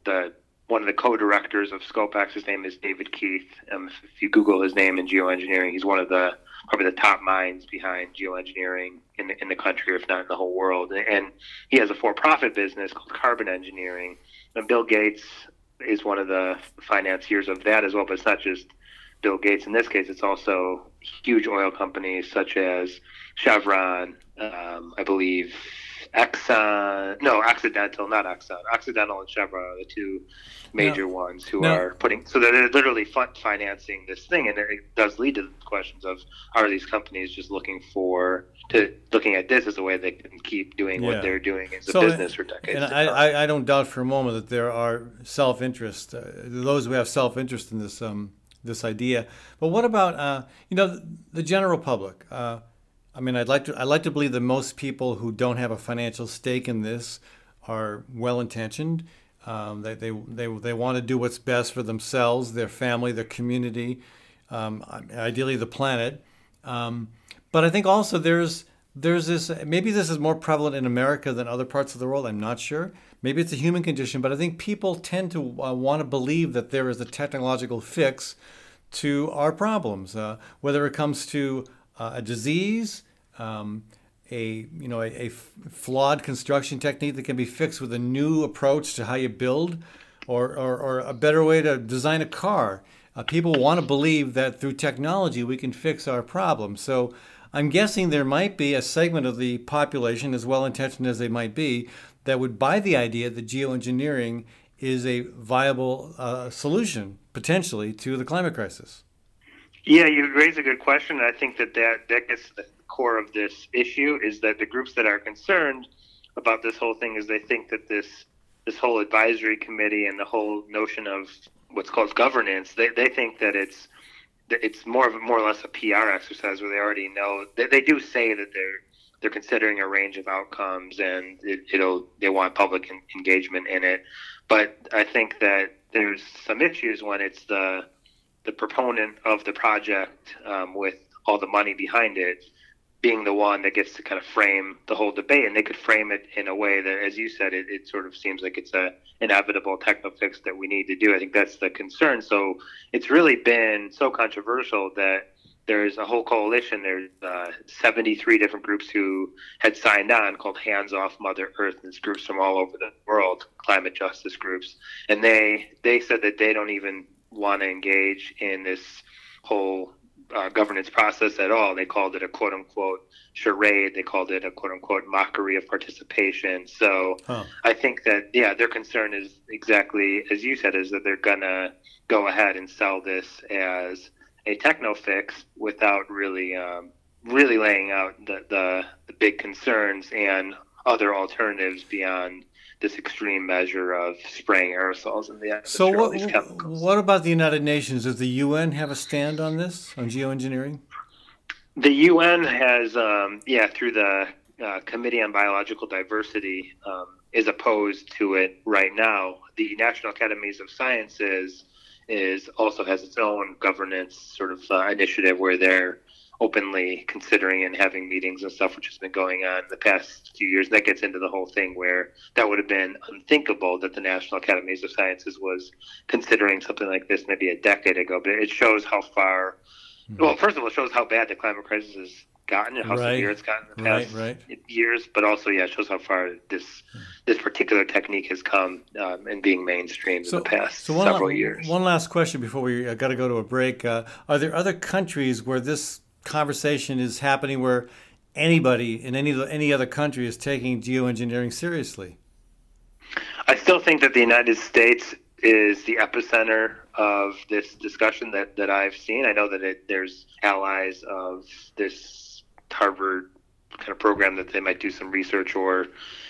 the one of the co-directors of ScopeX, his name is David Keith. Um, if, you Google his name in geoengineering, he's one of the probably the top minds behind geoengineering in the, in the country, if not in the whole world. And he has a for-profit business called Carbon Engineering. And Bill Gates is one of the financiers of that as well. But it's not just Bill Gates. In this case, it's also huge oil companies such as Chevron, um, I believe, Exxon, no, Occidental, not Exxon. Occidental and Chevron are the two major ones who No. are putting. So they're literally fun- financing this thing, and it does lead to questions of are these companies just looking for to looking at this as a way they can keep doing Yeah. what they're doing as a business for decades. And I. I, I don't doubt for a moment that there are self-interest, uh, those who have self-interest in this um, this idea. But what about uh, you know the, the general public? Uh, I mean, I'd like to I'd like to believe that most people who don't have a financial stake in this are well-intentioned. Um, they, they, they, they want to do what's best for themselves, their family, their community, um, ideally the planet. Um, but I think also there's there's this maybe this is more prevalent in America than other parts of the world. I'm not sure. Maybe it's a human condition, but I think people tend to uh, want to believe that there is a technological fix to our problems, uh, whether it comes to uh, a disease, um, a you know a, a flawed construction technique that can be fixed with a new approach to how you build, or or, or a better way to design a car. Uh, people want to believe that through technology we can fix our problems. So I'm guessing there might be a segment of the population, as well intentioned as they might be, that would buy the idea that geoengineering is a viable uh, solution potentially to the climate crisis. Yeah, you raise a good question. I think that that, that gets the core of this issue is that the groups that are concerned about this whole thing is they think that this this whole advisory committee and the whole notion of what's called governance, they, they think that it's that it's more of a, more or less a PR exercise where they already know they, they do say that they're they're considering a range of outcomes and it, it'll they want public en- engagement in it, but I think that there's some issues when it's the the proponent of the project um, with all the money behind it being the one that gets to kind of frame the whole debate. And they could frame it in a way that as you said it, it sort of seems like it's a inevitable techno fix that we need to do. I think that's the concern. So it's really been so controversial that there's a whole coalition. There's uh, 73 different groups who had signed on called hands off mother earth. And it's groups from all over the world climate justice groups. And they they said that they don't even want to engage in this whole uh, governance process at all. They called it a quote unquote charade. They called it a quote unquote mockery of participation. So Huh. I think that, yeah, their concern is exactly as you said, is that they're going to go ahead and sell this as a techno fix without really, um, really laying out the, the, the big concerns and other alternatives beyond this extreme measure of spraying aerosols in the atmosphere. So what, these chemicals. what about the United Nations? Does the UN have a stand on this, on geoengineering? The UN has, um, yeah, through the uh, Committee on Biological Diversity, um, is opposed to it right now. The National Academies of Sciences is also has its own governance sort of uh, initiative where they're openly considering and having meetings and stuff, which has been going on the past few years. And That gets into the whole thing where that would have been unthinkable that the National Academies of Sciences was considering something like this maybe a decade ago. But it shows how far. Well, first of all, it shows how bad the climate crisis has gotten and how Right. severe it's gotten in the past right. years. But also, yeah, it shows how far this this particular technique has come um, in being mainstreamed in the past one, several years. One last question before we uh, got to go to a break. Uh, are there other countries where this conversation is happening where anybody in any any other country is taking geoengineering seriously? I still think that the United States is the epicenter of this discussion that, that I've seen. I know that it, there's allies of this Harvard kind of program that they might do some research or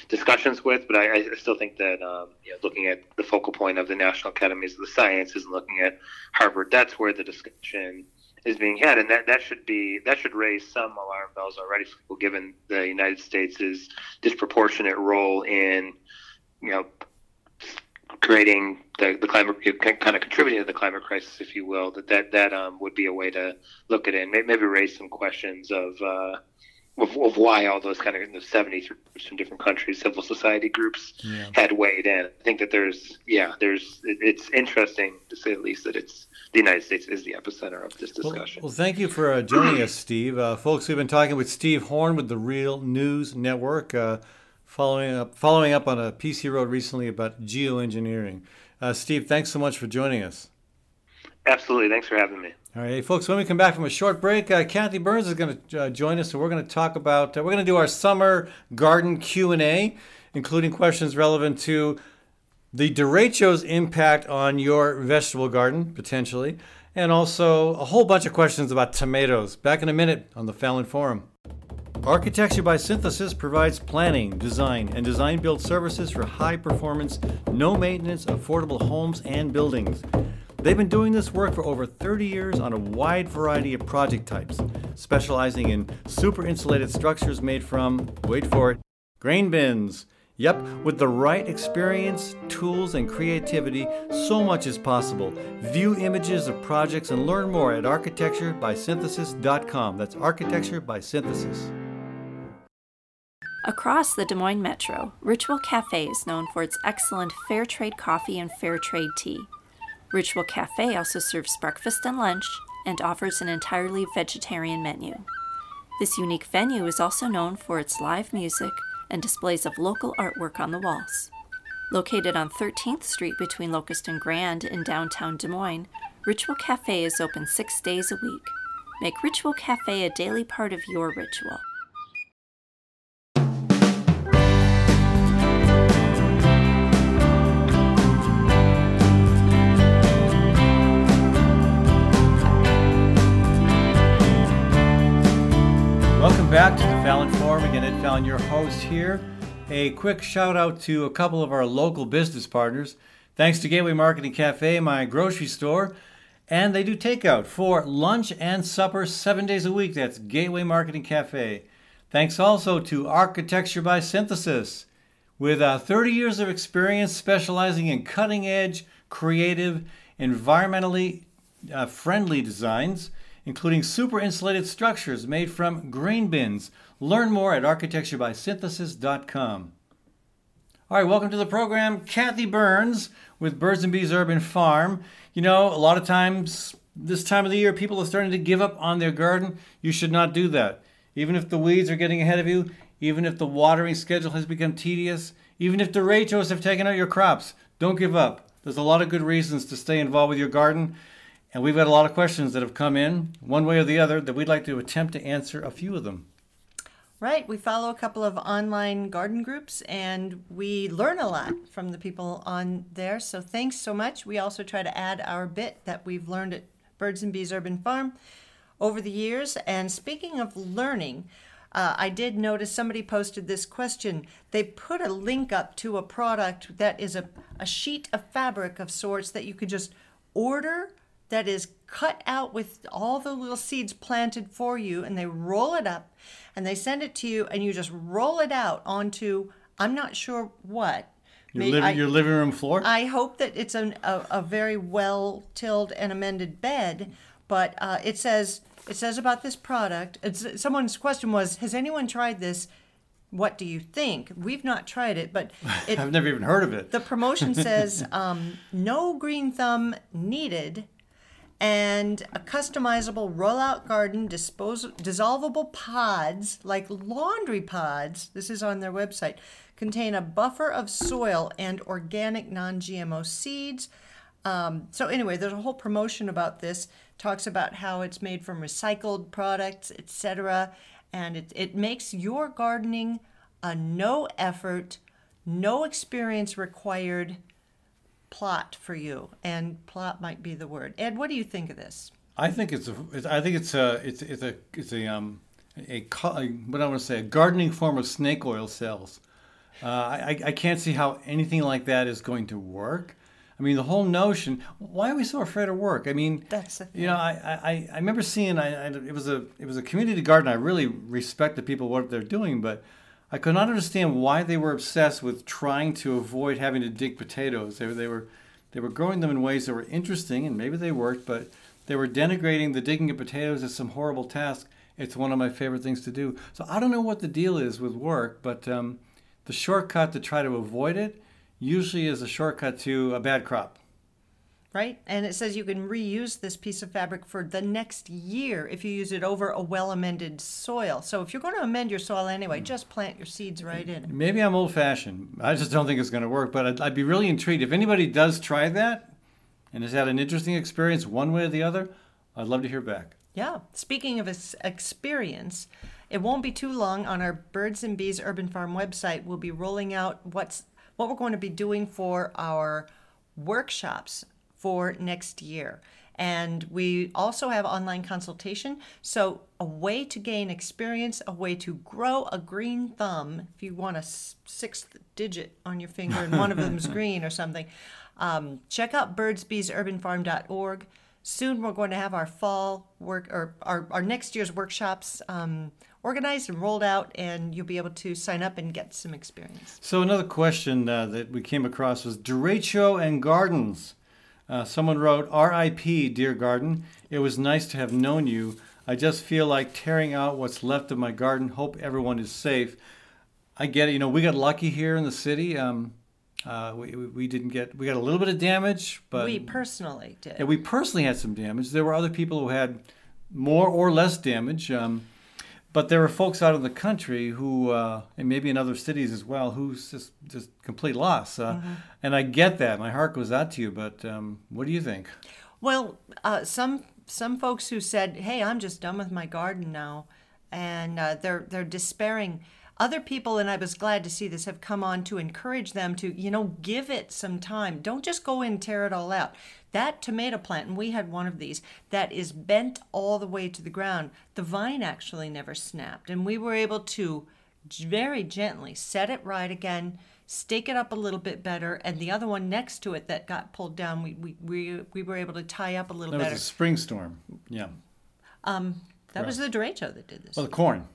discussions with, but I, I still think that um, you know, looking at the focal point of the National Academies of the Sciences and looking at Harvard, that's where the discussion is being had, and that, that should be that should raise some alarm bells already, given the United States' disproportionate role in you know creating the, the climate, kind of contributing to the climate crisis, if you will, that that, that um, would be a way to look at it and maybe raise some questions of, uh, of, of, why all those kind of in the 73 from different countries, civil society groups yeah. had weighed in. I think that there's, yeah, there's, it, it's interesting to say at least that it's the United States is the epicenter of this discussion. Well, well thank you for uh, joining us, Steve. Uh, folks, we've been talking with Steve Horn with the Real News Network. Uh, following up following up on a piece he wrote recently about geoengineering. Uh, Steve, thanks so much for joining us. Absolutely, thanks for having me. All right, folks. When we come back from a short break, uh, Kathy Byrnes is going to uh, join us, and we're going to talk about uh, we're going to do our summer garden Q and A, including questions relevant to the derecho's impact on your vegetable garden potentially, and also a whole bunch of questions about tomatoes. Back in a minute on the Fallon Forum. Architecture by Synthesis provides planning, design, and design build services for high performance, no maintenance, affordable homes and buildings. They've been doing this work for over 30 years on a wide variety of project types, specializing in super insulated structures made from, wait for it, grain bins. Yep, with the right experience, tools, and creativity, so much is possible. View images of projects and learn more at architecturebysynthesis.com. That's architecture by synthesis. Across the Des Moines Metro, Ritual Cafe is known for its excellent fair trade coffee and fair trade tea. Ritual Cafe also serves breakfast and lunch and offers an entirely vegetarian menu. This unique venue is also known for its live music and displays of local artwork on the walls. Located on 13th Street between Locust and Grand in downtown Des Moines, Ritual Cafe is open six days a week. Make Ritual Cafe a daily part of your ritual. Back to the Fallon Forum. Again, Ed Fallon, your host here. A quick shout out to a couple of our local business partners. Thanks to Gateway Marketing Cafe, my grocery store. And they do takeout for lunch and supper seven days a week. That's Gateway Marketing Cafe. Thanks also to Architecture by Synthesis. With uh, 30 years of experience specializing in cutting edge, creative, environmentally uh, friendly designs, including super insulated structures made from grain bins. Learn more at architecturebysynthesis.com. All right, welcome to the program, Kathy Byrnes with Birds and Bees Urban Farm. You know, a lot of times this time of the year, people are starting to give up on their garden. You should not do that. Even if the weeds are getting ahead of you, even if the watering schedule has become tedious, even if the derechos have taken out your crops, don't give up. There's a lot of good reasons to stay involved with your garden. And we've got a lot of questions that have come in, one way or the other, that we'd like to attempt to answer a few of them. Right. We follow a couple of online garden groups and we learn a lot from the people on there. So thanks so much. We also try to add our bit that we've learned at Birds and Bees Urban Farm over the years. And speaking of learning, uh, I did notice somebody posted this question. They put a link up to a product that is a, a sheet of fabric of sorts that you could just order that is cut out with all the little seeds planted for you and they roll it up and they send it to you and you just roll it out onto I'm not sure what. Your, Maybe, I, your living room floor? I hope that it's an, a, a very well tilled and amended bed, but uh, it says it says about this product. It's, someone's question was, has anyone tried this? What do you think? We've not tried it, but *laughs* it, I've never even heard of it. The promotion says *laughs* um, no green thumb needed and a customizable rollout garden dispos- dissolvable pods like laundry pods this is on their website contain a buffer of soil and organic non-gmo seeds. Um, so anyway there's a whole promotion about this talks about how it's made from recycled products etc and it, it makes your gardening a no effort no experience required plot for you, and plot might be the word. Ed, what do you think of this? I think it's a. It's, I think it's a. It's it's a. It's a um. A, what I want to say a gardening form of snake oil cells. Uh, I I can't see how anything like that is going to work. I mean, the whole notion. Why are we so afraid of work? I mean, That's you know, I, I, I remember seeing. I, I it was a it was a community garden. I really respect the people what they're doing, but I could not understand why they were obsessed with trying to avoid having to dig potatoes. They were they were they were growing them in ways that were interesting, and maybe they worked, but they were denigrating the digging of potatoes as some horrible task. It's one of my favorite things to do. So I don't know what the deal is with work, but um, the shortcut to try to avoid it usually is a shortcut to a bad crop. Right? And it says you can reuse this piece of fabric for the next year if you use it over a well amended soil. So if you're going to amend your soil anyway, hmm. just plant your seeds right in. it. Maybe I'm old fashioned. I just don't think it's going to work, but I'd, I'd be really intrigued. If anybody does try that and has had an interesting experience one way or the other, I'd love to hear back. Yeah. Speaking of experience, it won't be too long on our Birds and Bees Urban Farm website. We'll be rolling out what's what we're going to be doing for our workshops for next year. And we also have online consultation. So, a way to gain experience, a way to grow a green thumb, if you want a sixth digit on your finger and one of *laughs* them's green or something, um, check out birdsbeesurbanfarm.org. Soon we're going to have our fall work or our, our next year's workshops um, organized and rolled out, and you'll be able to sign up and get some experience. So, another question uh, that we came across was derecho and gardens. Uh, someone wrote, RIP, dear garden. It was nice to have known you. I just feel like tearing out what's left of my garden. Hope everyone is safe. I get it. You know, we got lucky here in the city. Um, uh, we, we didn't get, we got a little bit of damage, but we personally did. yeah, we personally had some damage. There were other people who had more or less damage. Um, but there were folks out in the country who, uh, and maybe in other cities as well, who's just just complete loss. Uh, And I get that. My heart goes out to you. But um, what do you think? Well, uh, some some folks who said, "Hey, I'm just done with my garden now," and uh, they're they're despairing. Other people, and I was glad to see this, have come on to encourage them to, you know, give it some time. Don't just go in and tear it all out. That tomato plant, and we had one of these, that is bent all the way to the ground. The vine actually never snapped, and we were able to very gently set it right again, stake it up a little bit better, and the other one next to it that got pulled down, we we, we, we were able to tie up a little bit. That was a spring storm. Yeah. Um, that was the derecho that did this. Well, the corn.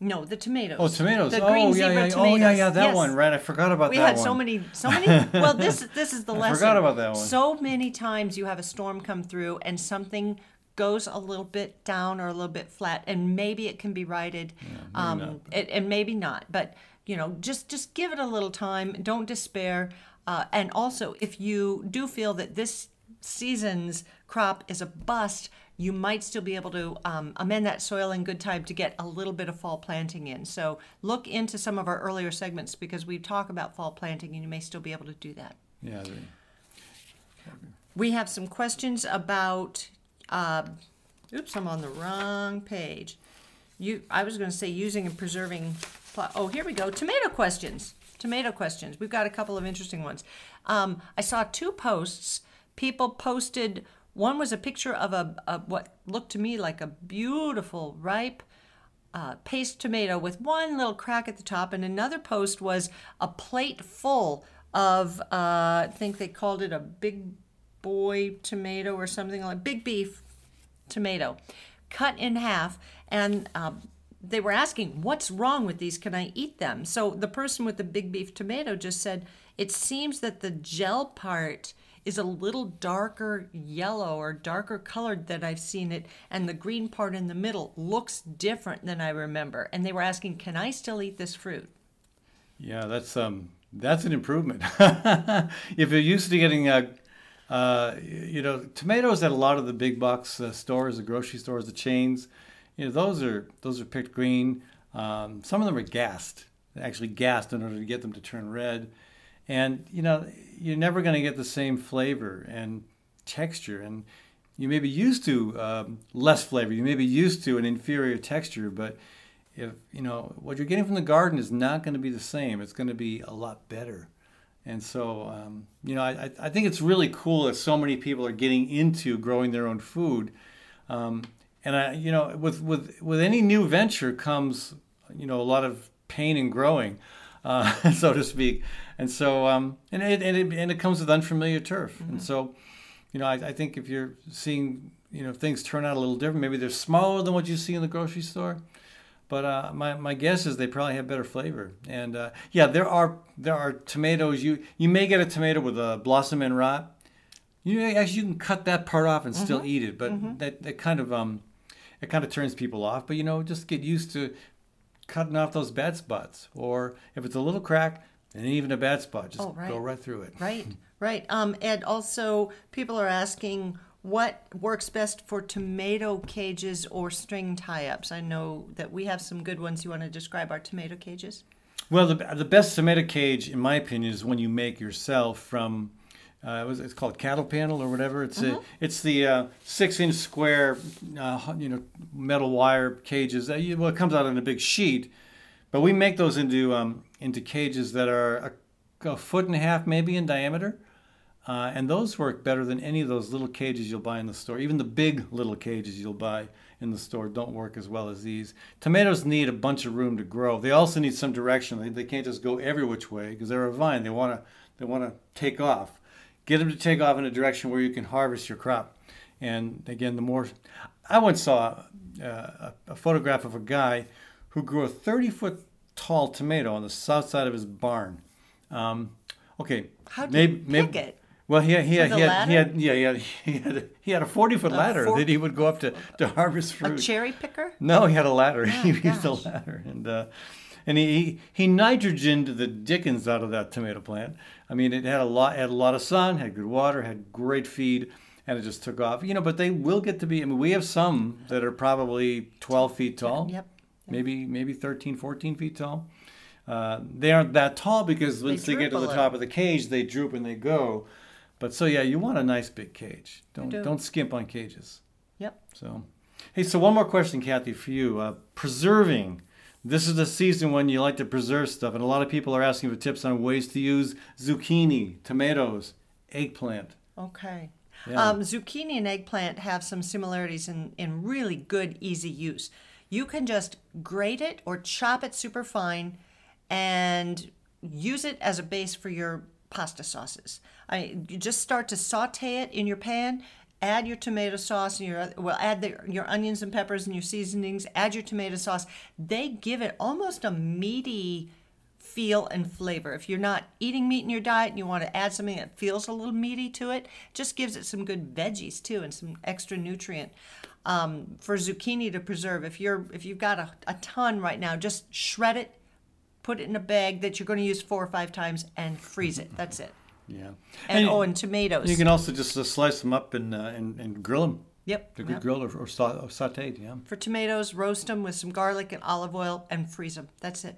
No, the tomatoes. Oh, tomatoes. The oh, green yeah, zebra yeah. tomatoes. Oh, yeah, yeah. That Yes. one. Right. I forgot about We that one. We had so many, so many. *laughs* Well, this this is the lesson. forgot about that one. So many times you have a storm come through and something goes a little bit down or a little bit flat, and maybe it can be righted, Yeah, um, not. it, and maybe not. But you know, just just give it a little time. Don't despair. Uh, and also, if you do feel that this season's crop is a bust, you might still be able to um, amend that soil in good time to get a little bit of fall planting in. So look into some of our earlier segments because we talk about fall planting and you may still be able to do that. Yeah. We have some questions about. Uh, oops, I'm on the wrong page. You, I was going to say using and preserving. pl- Oh, here we go. Tomato questions. Tomato questions. We've got a couple of interesting ones. Um, I saw two posts. People posted. One was a picture of a, a what looked to me like a beautiful ripe uh, paste tomato with one little crack at the top, and another post was a plate full of uh, I think they called it a big boy tomato or something like big beef tomato, cut in half, and um, they were asking, "What's wrong with these? Can I eat them?" So the person with the big beef tomato just said, "It seems that the gel part." Is a little darker yellow or darker colored than I've seen it, and the green part in the middle looks different than I remember. And they were asking, Can I still eat this fruit? Yeah, that's um, that's an improvement. *laughs* if you're used to getting, uh, uh, you know, tomatoes at a lot of the big box uh, stores, the grocery stores, the chains, you know, those are those are picked green. Um, some of them are gassed, actually gassed in order to get them to turn red, and you know, you're never going to get the same flavor and texture and. You may be used to um, less flavor. You may be used to an inferior texture, but if you know what you're getting from the garden is not going to be the same. It's going to be a lot better. And so, um, you know, I, I think it's really cool that so many people are getting into growing their own food. Um, and I, you know, with, with, with any new venture comes, you know, a lot of pain and growing, uh, *laughs* so to speak. And so, um, and it, and it, and it comes with unfamiliar turf. Mm-hmm. And so, you know, I, I think if you're seeing, you know, things turn out a little different, maybe they're smaller than what you see in the grocery store. But uh, my, my guess is they probably have better flavor. And uh, yeah, there are there are tomatoes. You you may get a tomato with a blossom end rot. You actually you can cut that part off and mm-hmm. still eat it, but mm-hmm. that, that kind of um it kind of turns people off. But you know, just get used to cutting off those bad spots. Or if it's a little crack, and even a bad spot, just oh, right. go right through it. Right, *laughs* right. Um, and also, people are asking what works best for tomato cages or string tie-ups. I know that we have some good ones. You want to describe our tomato cages? Well, the, the best tomato cage, in my opinion, is when you make yourself from. Uh, it was, it's called cattle panel or whatever. It's mm-hmm. a, it's the uh, six inch square, uh, you know, metal wire cages. That you, well, it comes out in a big sheet, but we make those into um, into cages that are a, a foot and a half maybe in diameter, uh, and those work better than any of those little cages you'll buy in the store. Even the big little cages you'll buy in the store don't work as well as these. Tomatoes need a bunch of room to grow. They also need some direction. They, they can't just go every which way because they're a vine. They want to they want to take off. Get them to take off in a direction where you can harvest your crop. And again, the more I once saw uh, a, photograph of a guy who grew a 30 foot tall tomato on the south side of his barn. Um, okay, how did maybe, you pick maybe, it? Well, he had, he had, he had, he had, yeah, he had, he had, a, he had a 40 foot ladder four, that he would go up to, to harvest fruit. A cherry picker? No, he had a ladder. Oh, *laughs* he used a ladder. And, uh, and he, he, he nitrogened the dickens out of that tomato plant. I mean, it had a lot, had a lot of sun, had good water, had great feed, and it just took off. You know, but they will get to be, I mean, we have some that are probably 12 feet tall. Yep. yep. Maybe, maybe 13, 14 feet tall. Uh, they aren't that tall because once they, they get to the top of the cage, they droop and they go. But so yeah, you want a nice big cage. Don't do. not skimp on cages. Yep. So, hey, so one more question, Kathy, for you. Uh, preserving. This is the season when you like to preserve stuff, and a lot of people are asking for tips on ways to use zucchini, tomatoes, eggplant. Okay. Yeah. Um, zucchini and eggplant have some similarities in, in really good, easy use. You can just grate it or chop it super fine and use it as a base for your pasta sauces. I you just start to saute it in your pan. Add your tomato sauce and your well, add the, your onions and peppers and your seasonings. Add your tomato sauce. They give it almost a meaty feel and flavor. If you're not eating meat in your diet and you want to add something that feels a little meaty to it, just gives it some good veggies too and some extra nutrient. Um, for zucchini to preserve, if you're if you've got a, a ton right now, just shred it, put it in a bag that you're going to use four or five times, and freeze it. That's it. Yeah. And, and oh, and tomatoes. You can also just uh, slice them up and, uh, and, and grill them. Yep. They're good yep. grilled or, or, sauteed, yeah. For tomatoes, roast them with some garlic and olive oil and freeze them. That's it.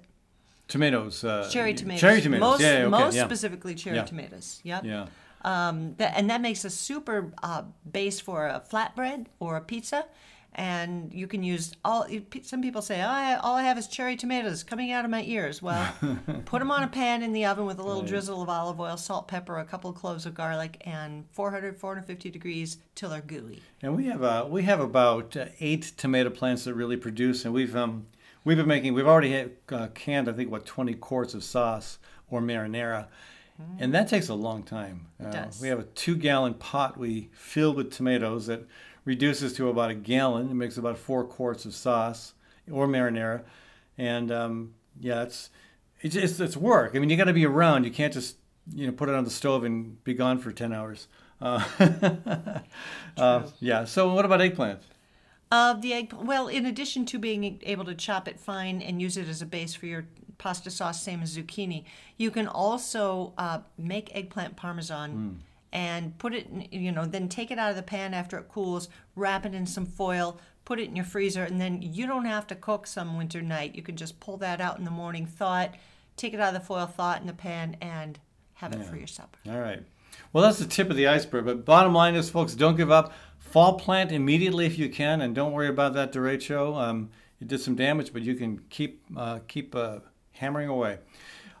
Tomatoes. Uh, cherry tomatoes. Cherry tomatoes. Most, yeah, okay, most yeah. specifically cherry yeah. tomatoes. Yep. Yeah. Um, that, and that makes a super uh, base for a flatbread or a pizza and you can use all some people say oh, I, all i have is cherry tomatoes coming out of my ears well *laughs* put them on a pan in the oven with a little right. drizzle of olive oil salt pepper a couple of cloves of garlic and 400 450 degrees till they're gooey and we have uh, we have about uh, eight tomato plants that really produce and we've um we've been making we've already had, uh, canned i think what 20 quarts of sauce or marinara and that takes a long time. It uh, does. We have a two gallon pot we fill with tomatoes that reduces to about a gallon. It makes about four quarts of sauce or marinara, and um, yeah, it's it's it's, it's work. I mean, you got to be around. You can't just you know put it on the stove and be gone for ten hours. Uh, *laughs* uh, yeah. So what about eggplant? Uh, the egg, well, in addition to being able to chop it fine and use it as a base for your pasta sauce, same as zucchini, you can also uh, make eggplant parmesan. Mm and put it, in, you know, then take it out of the pan after it cools, wrap it in some foil, put it in your freezer, and then you don't have to cook some winter night. You can just pull that out in the morning, thaw it, take it out of the foil, thaw it in the pan, and have yeah. it for your supper. All right. Well, that's the tip of the iceberg. But bottom line is, folks, don't give up. Fall plant immediately if you can, and don't worry about that derecho. Um, you did some damage, but you can keep uh, keep uh, hammering away.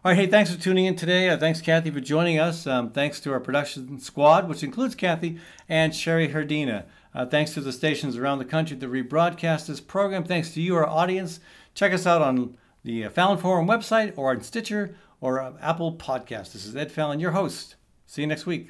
All right, hey, thanks for tuning in today. Uh, thanks, Kathy, for joining us. Um, thanks to our production squad, which includes Kathy and Sherry Herdina. Uh, thanks to the stations around the country that rebroadcast this program. Thanks to you, our audience. Check us out on the Fallon Forum website or on Stitcher or uh, Apple Podcast. This is Ed Fallon, your host. See you next week.